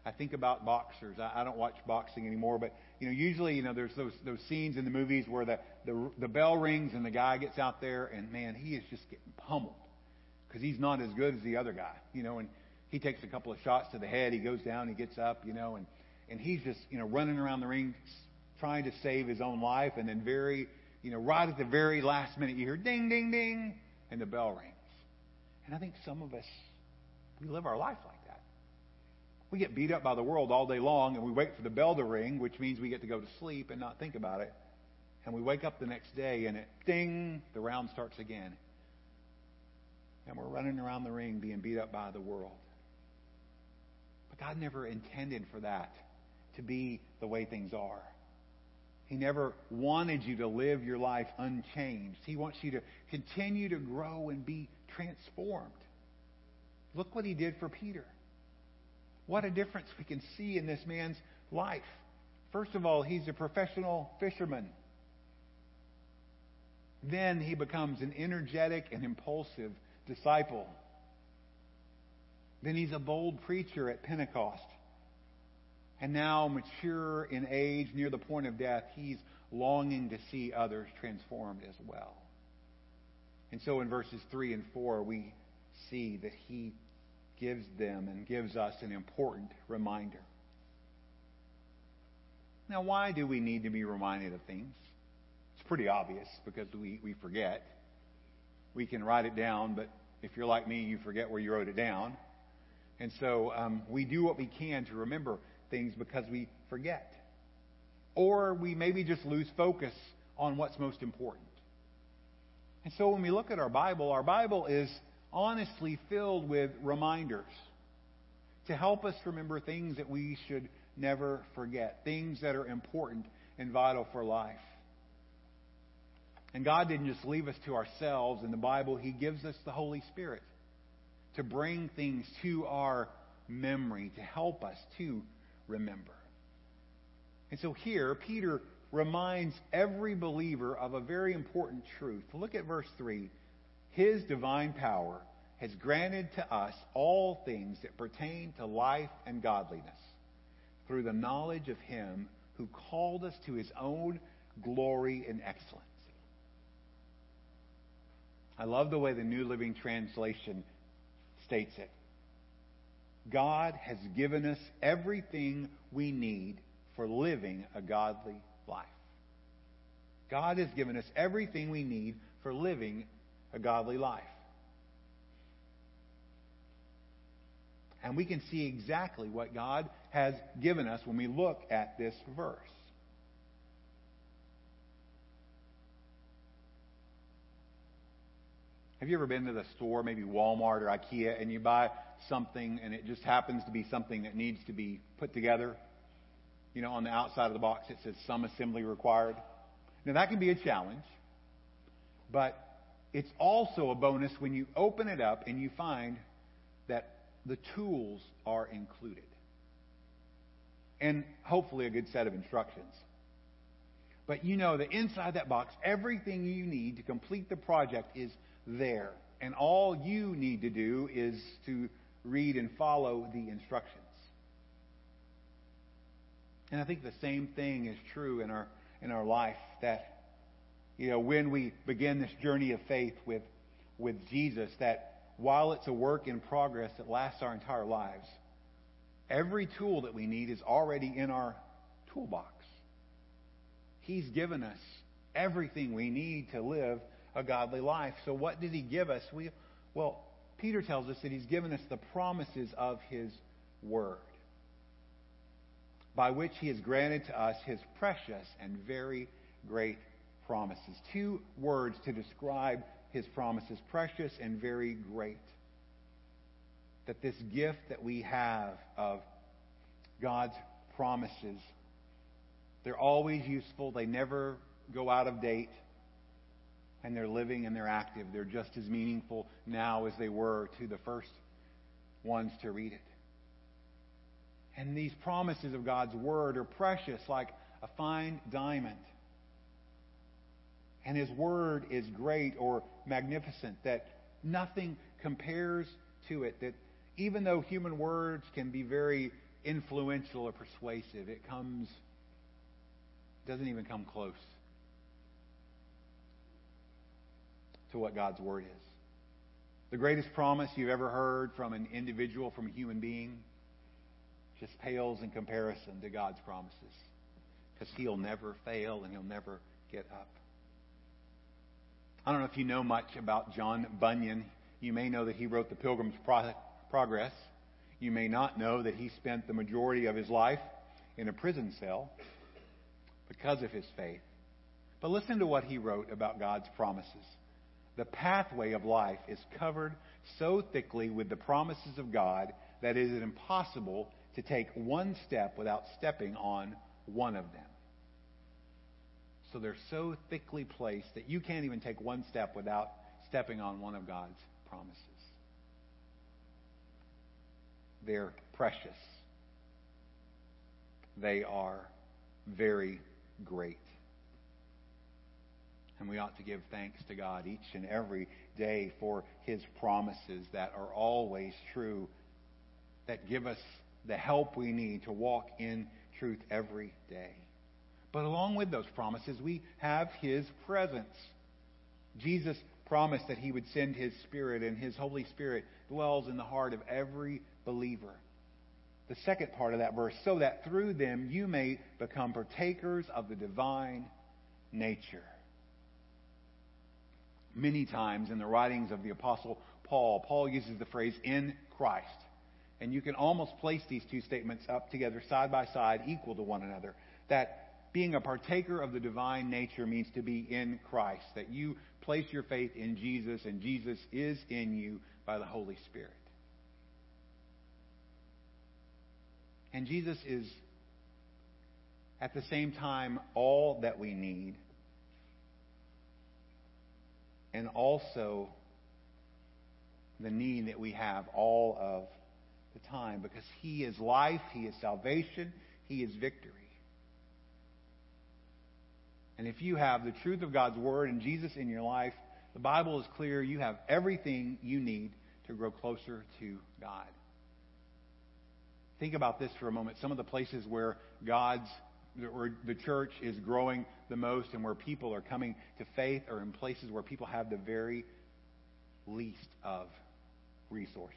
I think about boxers. I, I don't watch boxing anymore, but you know, usually, you know, there's those those scenes in the movies where the the, the bell rings and the guy gets out there, and man, he is just getting pummeled because he's not as good as the other guy. You know, and he takes a couple of shots to the head, he goes down, he gets up, you know, and and he's just you know running around the ring trying to save his own life, and then very, you know, right at the very last minute, you hear ding, ding, ding, and the bell rings. And I think some of us, we live our life like that. We get beat up by the world all day long, and we wait for the bell to ring, which means we get to go to sleep and not think about it. And we wake up the next day, and it ding, the round starts again. And we're running around the ring being beat up by the world. But God never intended for that to be the way things are. He never wanted you to live your life unchanged. He wants you to continue to grow and be transformed. Look what he did for Peter. What a difference we can see in this man's life. First of all, he's a professional fisherman. Then he becomes an energetic and impulsive disciple. Then he's a bold preacher at Pentecost. And now, mature in age, near the point of death, he's longing to see others transformed as well. And so in verses 3 and 4, we see that he gives them and gives us an important reminder. Now, why do we need to be reminded of things? It's pretty obvious because we, we forget. We can write it down, but if you're like me, you forget where you wrote it down. And so um, we do what we can to remember things because we forget. Or we maybe just lose focus on what's most important. And so when we look at our Bible, our Bible is honestly filled with reminders to help us remember things that we should never forget, things that are important and vital for life. And God didn't just leave us to ourselves in the Bible, He gives us the Holy Spirit to bring things to our memory, to help us to remember. And so here, Peter reminds every believer of a very important truth. Look at verse 3. His divine power has granted to us all things that pertain to life and godliness through the knowledge of Him who called us to His own glory and excellency. I love the way the New Living Translation states it. God has given us everything we need for living a godly life. God has given us everything we need for living a godly life. And we can see exactly what God has given us when we look at this verse. Have you ever been to the store, maybe Walmart or IKEA, and you buy something and it just happens to be something that needs to be put together? You know, on the outside of the box it says some assembly required. Now that can be a challenge, but it's also a bonus when you open it up and you find that the tools are included. And hopefully a good set of instructions. But you know that inside that box, everything you need to complete the project is there. And all you need to do is to read and follow the instructions. And I think the same thing is true in our in our life that you know when we begin this journey of faith with with Jesus that while it's a work in progress that lasts our entire lives every tool that we need is already in our toolbox. He's given us everything we need to live a godly life. So what did he give us? We, well, Peter tells us that he's given us the promises of his word, by which he has granted to us his precious and very great promises. Two words to describe his promises precious and very great. That this gift that we have of God's promises, they're always useful, they never go out of date and they're living and they're active. They're just as meaningful now as they were to the first ones to read it. And these promises of God's Word are precious like a fine diamond. And His Word is great or magnificent, that nothing compares to it. That even though human words can be very influential or persuasive, it comes, doesn't even come close to what God's Word is. The greatest promise you've ever heard from an individual, from a human being, just pales in comparison to God's promises. Because He'll never fail and He'll never get up. I don't know if you know much about John Bunyan. You may know that he wrote the Pilgrim's Progress. You may not know that he spent the majority of his life in a prison cell because of his faith. But listen to what he wrote about God's promises. The pathway of life is covered so thickly with the promises of God that it is impossible to take one step without stepping on one of them. So they're so thickly placed that you can't even take one step without stepping on one of God's promises. They're precious. They are very great. And we ought to give thanks to God each and every day for His promises that are always true, that give us the help we need to walk in truth every day. But along with those promises, we have His presence. Jesus promised that He would send His Spirit, and His Holy Spirit dwells in the heart of every believer. The second part of that verse, so that through them you may become partakers of the divine nature. Many times in the writings of the Apostle Paul, Paul uses the phrase in Christ. And you can almost place these two statements up together side by side, equal to one another. That being a partaker of the divine nature means to be in Christ, that you place your faith in Jesus and Jesus is in you by the Holy Spirit. And Jesus is at the same time all that we need and also the need that we have all of the time because He is life, He is salvation, He is victory. And if you have the truth of God's Word and Jesus in your life, the Bible is clear. You have everything you need to grow closer to God. Think about this for a moment. Some of the places where God's where the church is growing the most and where people are coming to faith are in places where people have the very least of resources.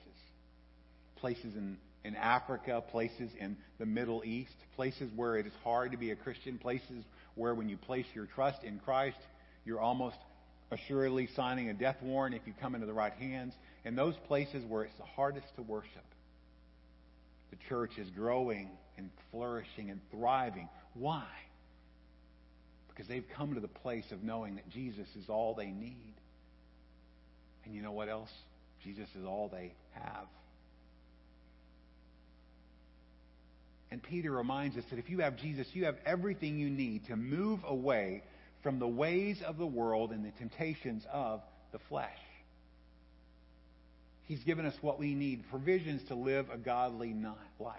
Places in, in Africa, places in the Middle East, places where it is hard to be a Christian, places where when you place your trust in Christ, you're almost assuredly signing a death warrant if you come into the right hands. In those places where it's the hardest to worship, the church is growing and flourishing and thriving. Why? Because they've come to the place of knowing that Jesus is all they need. And you know what else? Jesus is all they have. And Peter reminds us that if you have Jesus, you have everything you need to move away from the ways of the world and the temptations of the flesh. He's given us what we need provisions to live a godly life.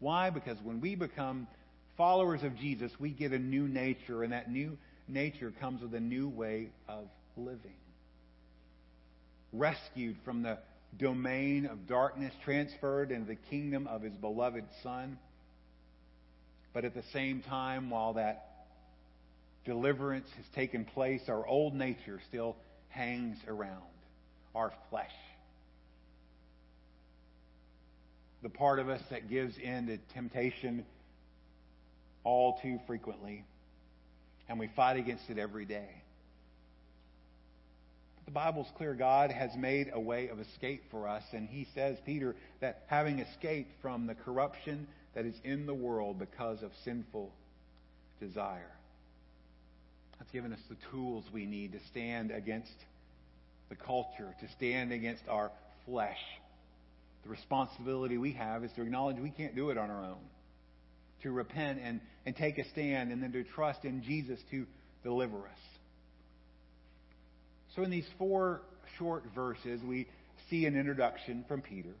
Why? Because when we become followers of Jesus, we get a new nature, and that new nature comes with a new way of living. Rescued from the domain of darkness, transferred into the kingdom of his beloved Son. But at the same time, while that deliverance has taken place, our old nature still hangs around our flesh. The part of us that gives in to temptation all too frequently, and we fight against it every day. But the Bible's clear. God has made a way of escape for us, and He says, Peter, that having escaped from the corruption that is in the world because of sinful desire, that's given us the tools we need to stand against the culture, to stand against our flesh. The responsibility we have is to acknowledge we can't do it on our own to repent and, and take a stand, and then to trust in Jesus to deliver us. So, in these four short verses, we see an introduction from Peter,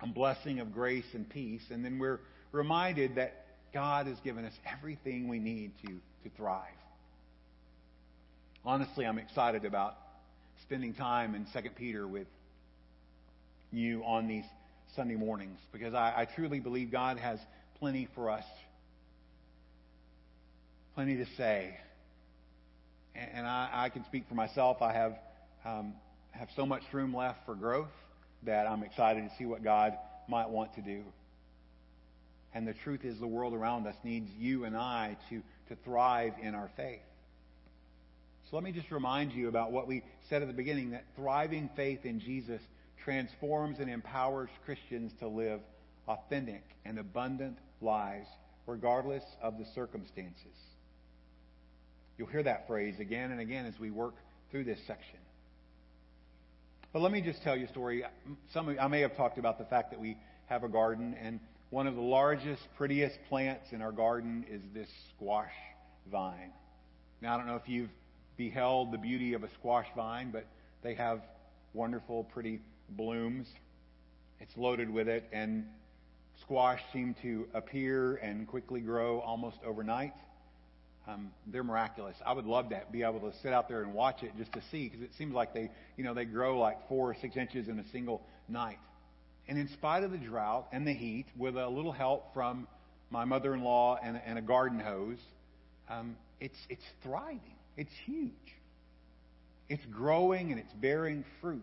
a blessing of grace and peace, and then we're reminded that God has given us everything we need to, to thrive. Honestly, I'm excited about spending time in 2 Peter with you on these Sunday mornings because I, I truly believe God has plenty for us, plenty to say. And, and I, I, can speak for myself. I have um, have so much room left for growth that I'm excited to see what God might want to do. And the truth is, the world around us needs you and I to, to thrive in our faith. So let me just remind you about what we said at the beginning that thriving faith in Jesus transforms and empowers Christians to live authentic and abundant lives, regardless of the circumstances. You'll hear that phrase again and again as we work through this section. But let me just tell you a story. Some of, I may have talked about the fact that we have a garden, and one of the largest, prettiest plants in our garden is this squash vine. Now, I don't know if you've beheld the beauty of a squash vine, but they have wonderful, pretty blooms. It's loaded with it, and squash seem to appear and quickly grow almost overnight. Um, they're miraculous. I would love to be able to sit out there and watch it just to see because it seems like they, you know, they grow like four or six inches in a single night. And in spite of the drought and the heat, with a little help from my mother-in-law and, and a garden hose, um, it's it's thriving. It's huge. It's growing and it's bearing fruit.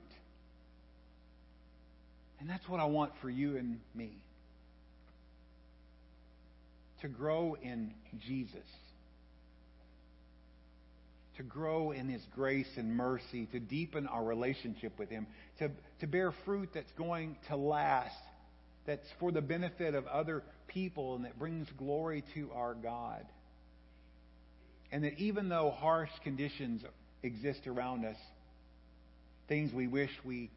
And that's what I want for you and me to grow in Jesus, to grow in His grace and mercy, to deepen our relationship with Him, to, to bear fruit that's going to last, that's for the benefit of other people, and that brings glory to our God. And that even though harsh conditions exist around us, things we wish we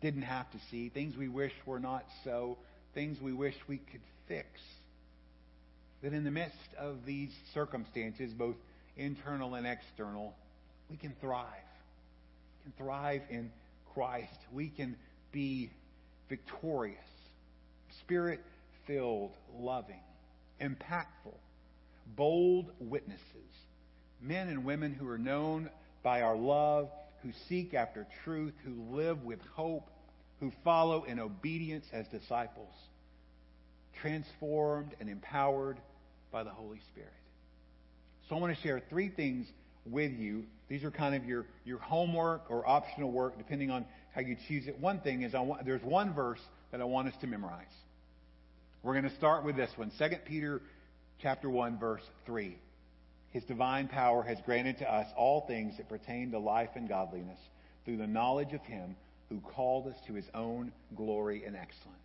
didn't have to see, things we wish were not so, things we wish we could fix. That in the midst of these circumstances, both internal and external, we can thrive. We can thrive in Christ. We can be victorious, spirit filled, loving, impactful, bold witnesses, men and women who are known by our love, who seek after truth, who live with hope, who follow in obedience as disciples, transformed and empowered by the Holy Spirit. So I want to share three things with you. These are kind of your, your homework or optional work, depending on how you choose it. One thing is I want, there's one verse that I want us to memorize. We're going to start with this one, 2 Peter chapter 1, verse 3. His divine power has granted to us all things that pertain to life and godliness through the knowledge of him who called us to his own glory and excellence.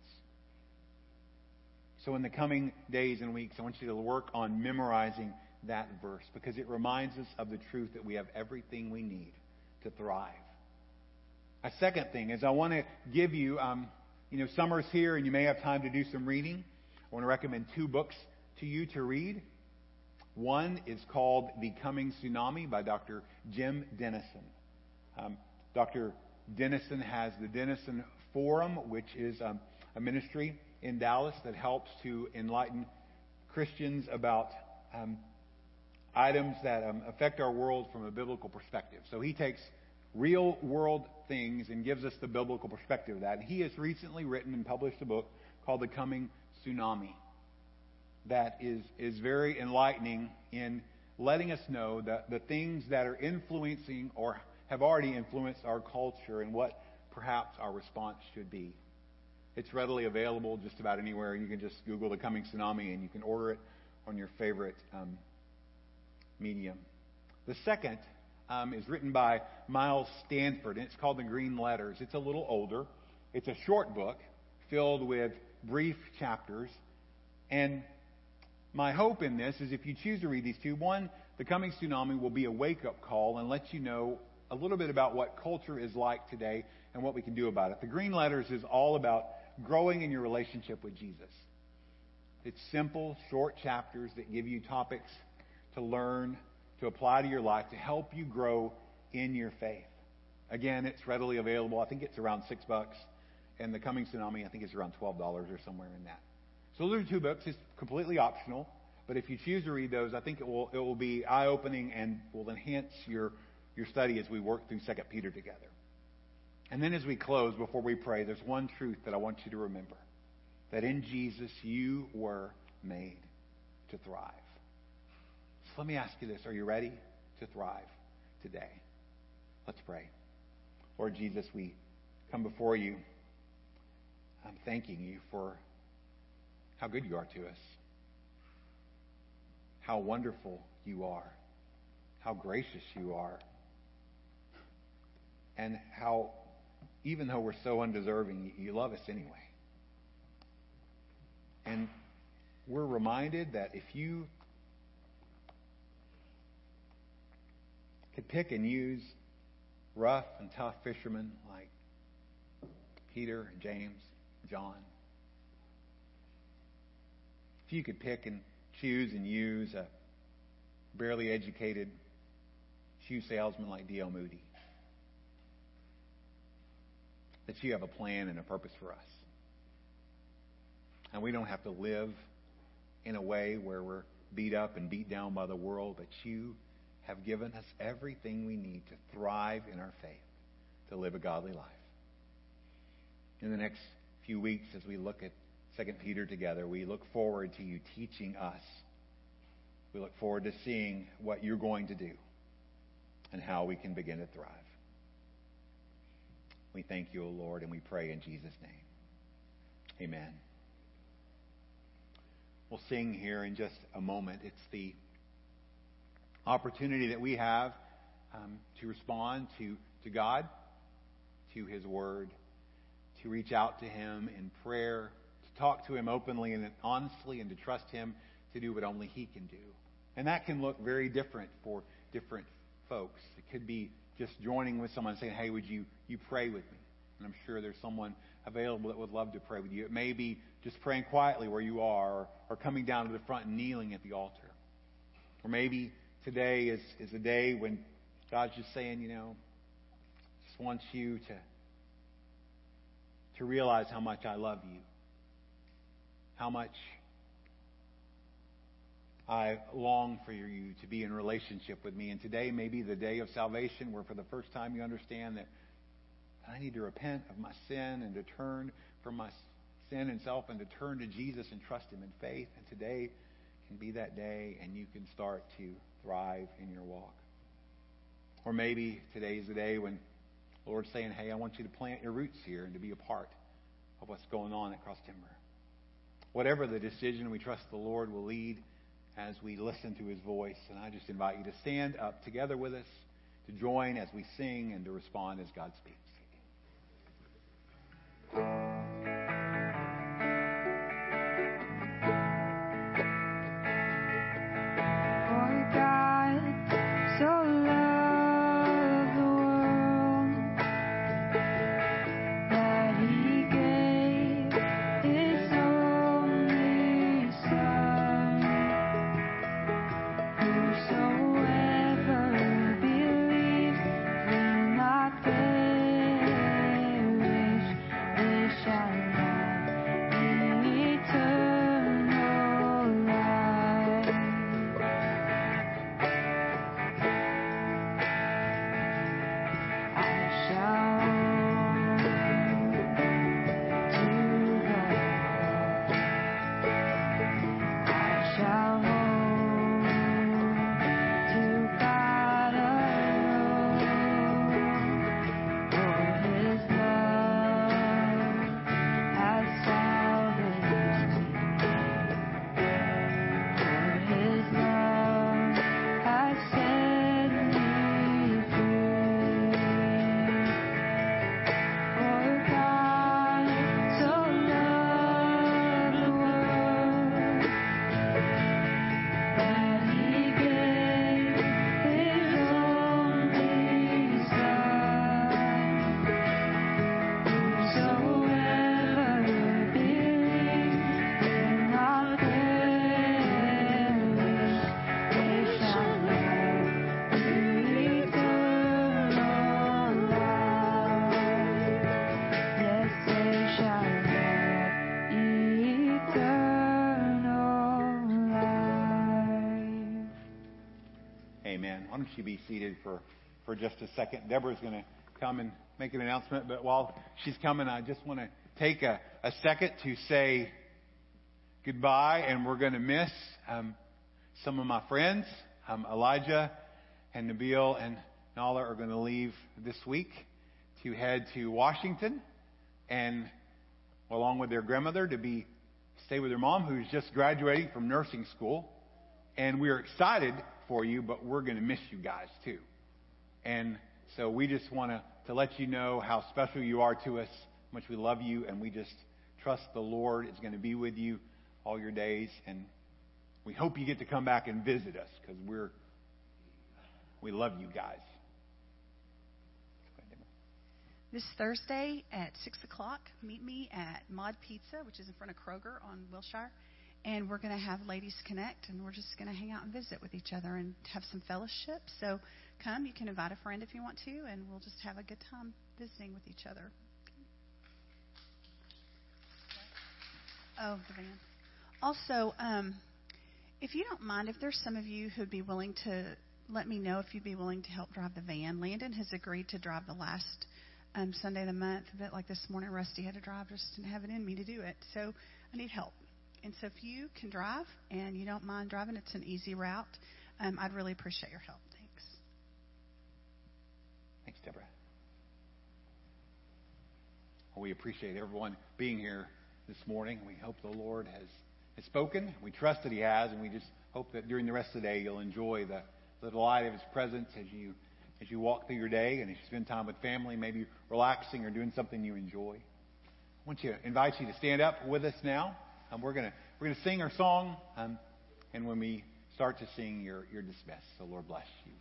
So in the coming days and weeks, I want you to work on memorizing that verse because it reminds us of the truth that we have everything we need to thrive. A second thing is I want to give you, um, you know, summer's here and you may have time to do some reading. I want to recommend two books to you to read. One is called The Coming Tsunami by Dr. Jim Denison. Um, Dr. Denison has the Denison Forum, which is um, a ministry in Dallas that helps to enlighten Christians about um, items that um, affect our world from a biblical perspective. So he takes real world things and gives us the biblical perspective of that. And he has recently written and published a book called The Coming Tsunami that is, is very enlightening in letting us know that the things that are influencing or have already influenced our culture and what perhaps our response should be. It's readily available just about anywhere. You can just Google the coming tsunami and you can order it on your favorite um, medium. The second um, is written by Miles Stanford, and it's called The Green Letters. It's a little older. It's a short book filled with brief chapters. And my hope in this is if you choose to read these two, one, The Coming Tsunami will be a wake up call and let you know a little bit about what culture is like today and what we can do about it. The Green Letters is all about growing in your relationship with Jesus. It's simple, short chapters that give you topics to learn, to apply to your life, to help you grow in your faith. Again, it's readily available. I think it's around six bucks. And The Coming Tsunami, I think it's around $12 or somewhere in that. So those are two books. It's completely optional. But if you choose to read those, I think it will, it will be eye opening and will enhance your, your study as we work through 2 Peter together. And then as we close, before we pray, there's one truth that I want you to remember that in Jesus you were made to thrive. So let me ask you this Are you ready to thrive today? Let's pray. Lord Jesus, we come before you. I'm thanking you for how good you are to us, how wonderful you are, how gracious you are, and how, even though we're so undeserving, you love us anyway. And we're reminded that if you could pick and use rough and tough fishermen like Peter, James, John, if you could pick and choose and use a barely educated shoe salesman like D.L. Moody, that you have a plan and a purpose for us. And we don't have to live in a way where we're beat up and beat down by the world, but you have given us everything we need to thrive in our faith, to live a godly life. In the next few weeks, as we look at 2 Peter together, we look forward to you teaching us. We look forward to seeing what you're going to do and how we can begin to thrive. We thank you, O Lord, and we pray in Jesus' name. Amen. We'll sing here in just a moment. It's the opportunity that we have um, to respond to, to God, to His Word, to reach out to Him in prayer, to talk to Him openly and honestly, and to trust Him to do what only He can do. And that can look very different for different folks. It could be just joining with someone and saying, hey, would you, you pray with me? And I'm sure there's someone available that would love to pray with you. It may be just praying quietly where you are or, or coming down to the front and kneeling at the altar. Or maybe today is, is a day when God's just saying, you know, just wants you to, to realize how much I love you, how much I long for you to be in relationship with me. And today may be the day of salvation where for the first time you understand that I need to repent of my sin and to turn from my sin and self and to turn to Jesus and trust Him in faith. And today can be that day and you can start to thrive in your walk. Or maybe today is the day when the Lord's saying, hey, I want you to plant your roots here and to be a part of what's going on at Cross Timber. Whatever the decision, we trust the Lord will lead as we listen to his voice. And I just invite you to stand up together with us, to join as we sing, and to respond as God speaks. Be seated for, for just a second? Deborah's going to come and make an announcement, but while she's coming, I just want to take a, a second to say goodbye, and we're going to miss um, some of my friends. Um, Elijah and Nabil and Nala are going to leave this week to head to Washington, and along with their grandmother to be stay with their mom, who's just graduating from nursing school. And we're excited for you, but we're going to miss you guys too. And so we just want to, to let you know how special you are to us, how much we love you, and we just trust the Lord is going to be with you all your days. And we hope you get to come back and visit us because we're we love you guys. This Thursday at 6 o'clock, meet me at Mod Pizza, which is in front of Kroger on Wilshire. And we're going to have Ladies Connect, and we're just going to hang out and visit with each other and have some fellowship. So come. You can invite a friend if you want to, and we'll just have a good time visiting with each other. Oh, the van. Also, um, if you don't mind, if there's some of you who'd be willing to let me know if you'd be willing to help drive the van. Landon has agreed to drive the last um, Sunday of the month. A bit like this morning, Rusty had to drive, just didn't have it in me to do it. So I need help. And so if you can drive and you don't mind driving, it's an easy route. Um, I'd really appreciate your help. Thanks. Thanks, Deborah. Well, we appreciate everyone being here this morning. We hope the Lord has, has spoken. We trust that He has, and we just hope that during the rest of the day you'll enjoy the, the delight of His presence as you as you walk through your day and as you spend time with family, maybe relaxing or doing something you enjoy. I want to invite you to stand up with us now. Um, we're gonna we're gonna sing our song, um, and when we start to sing, you're you're dismissed. So Lord bless you.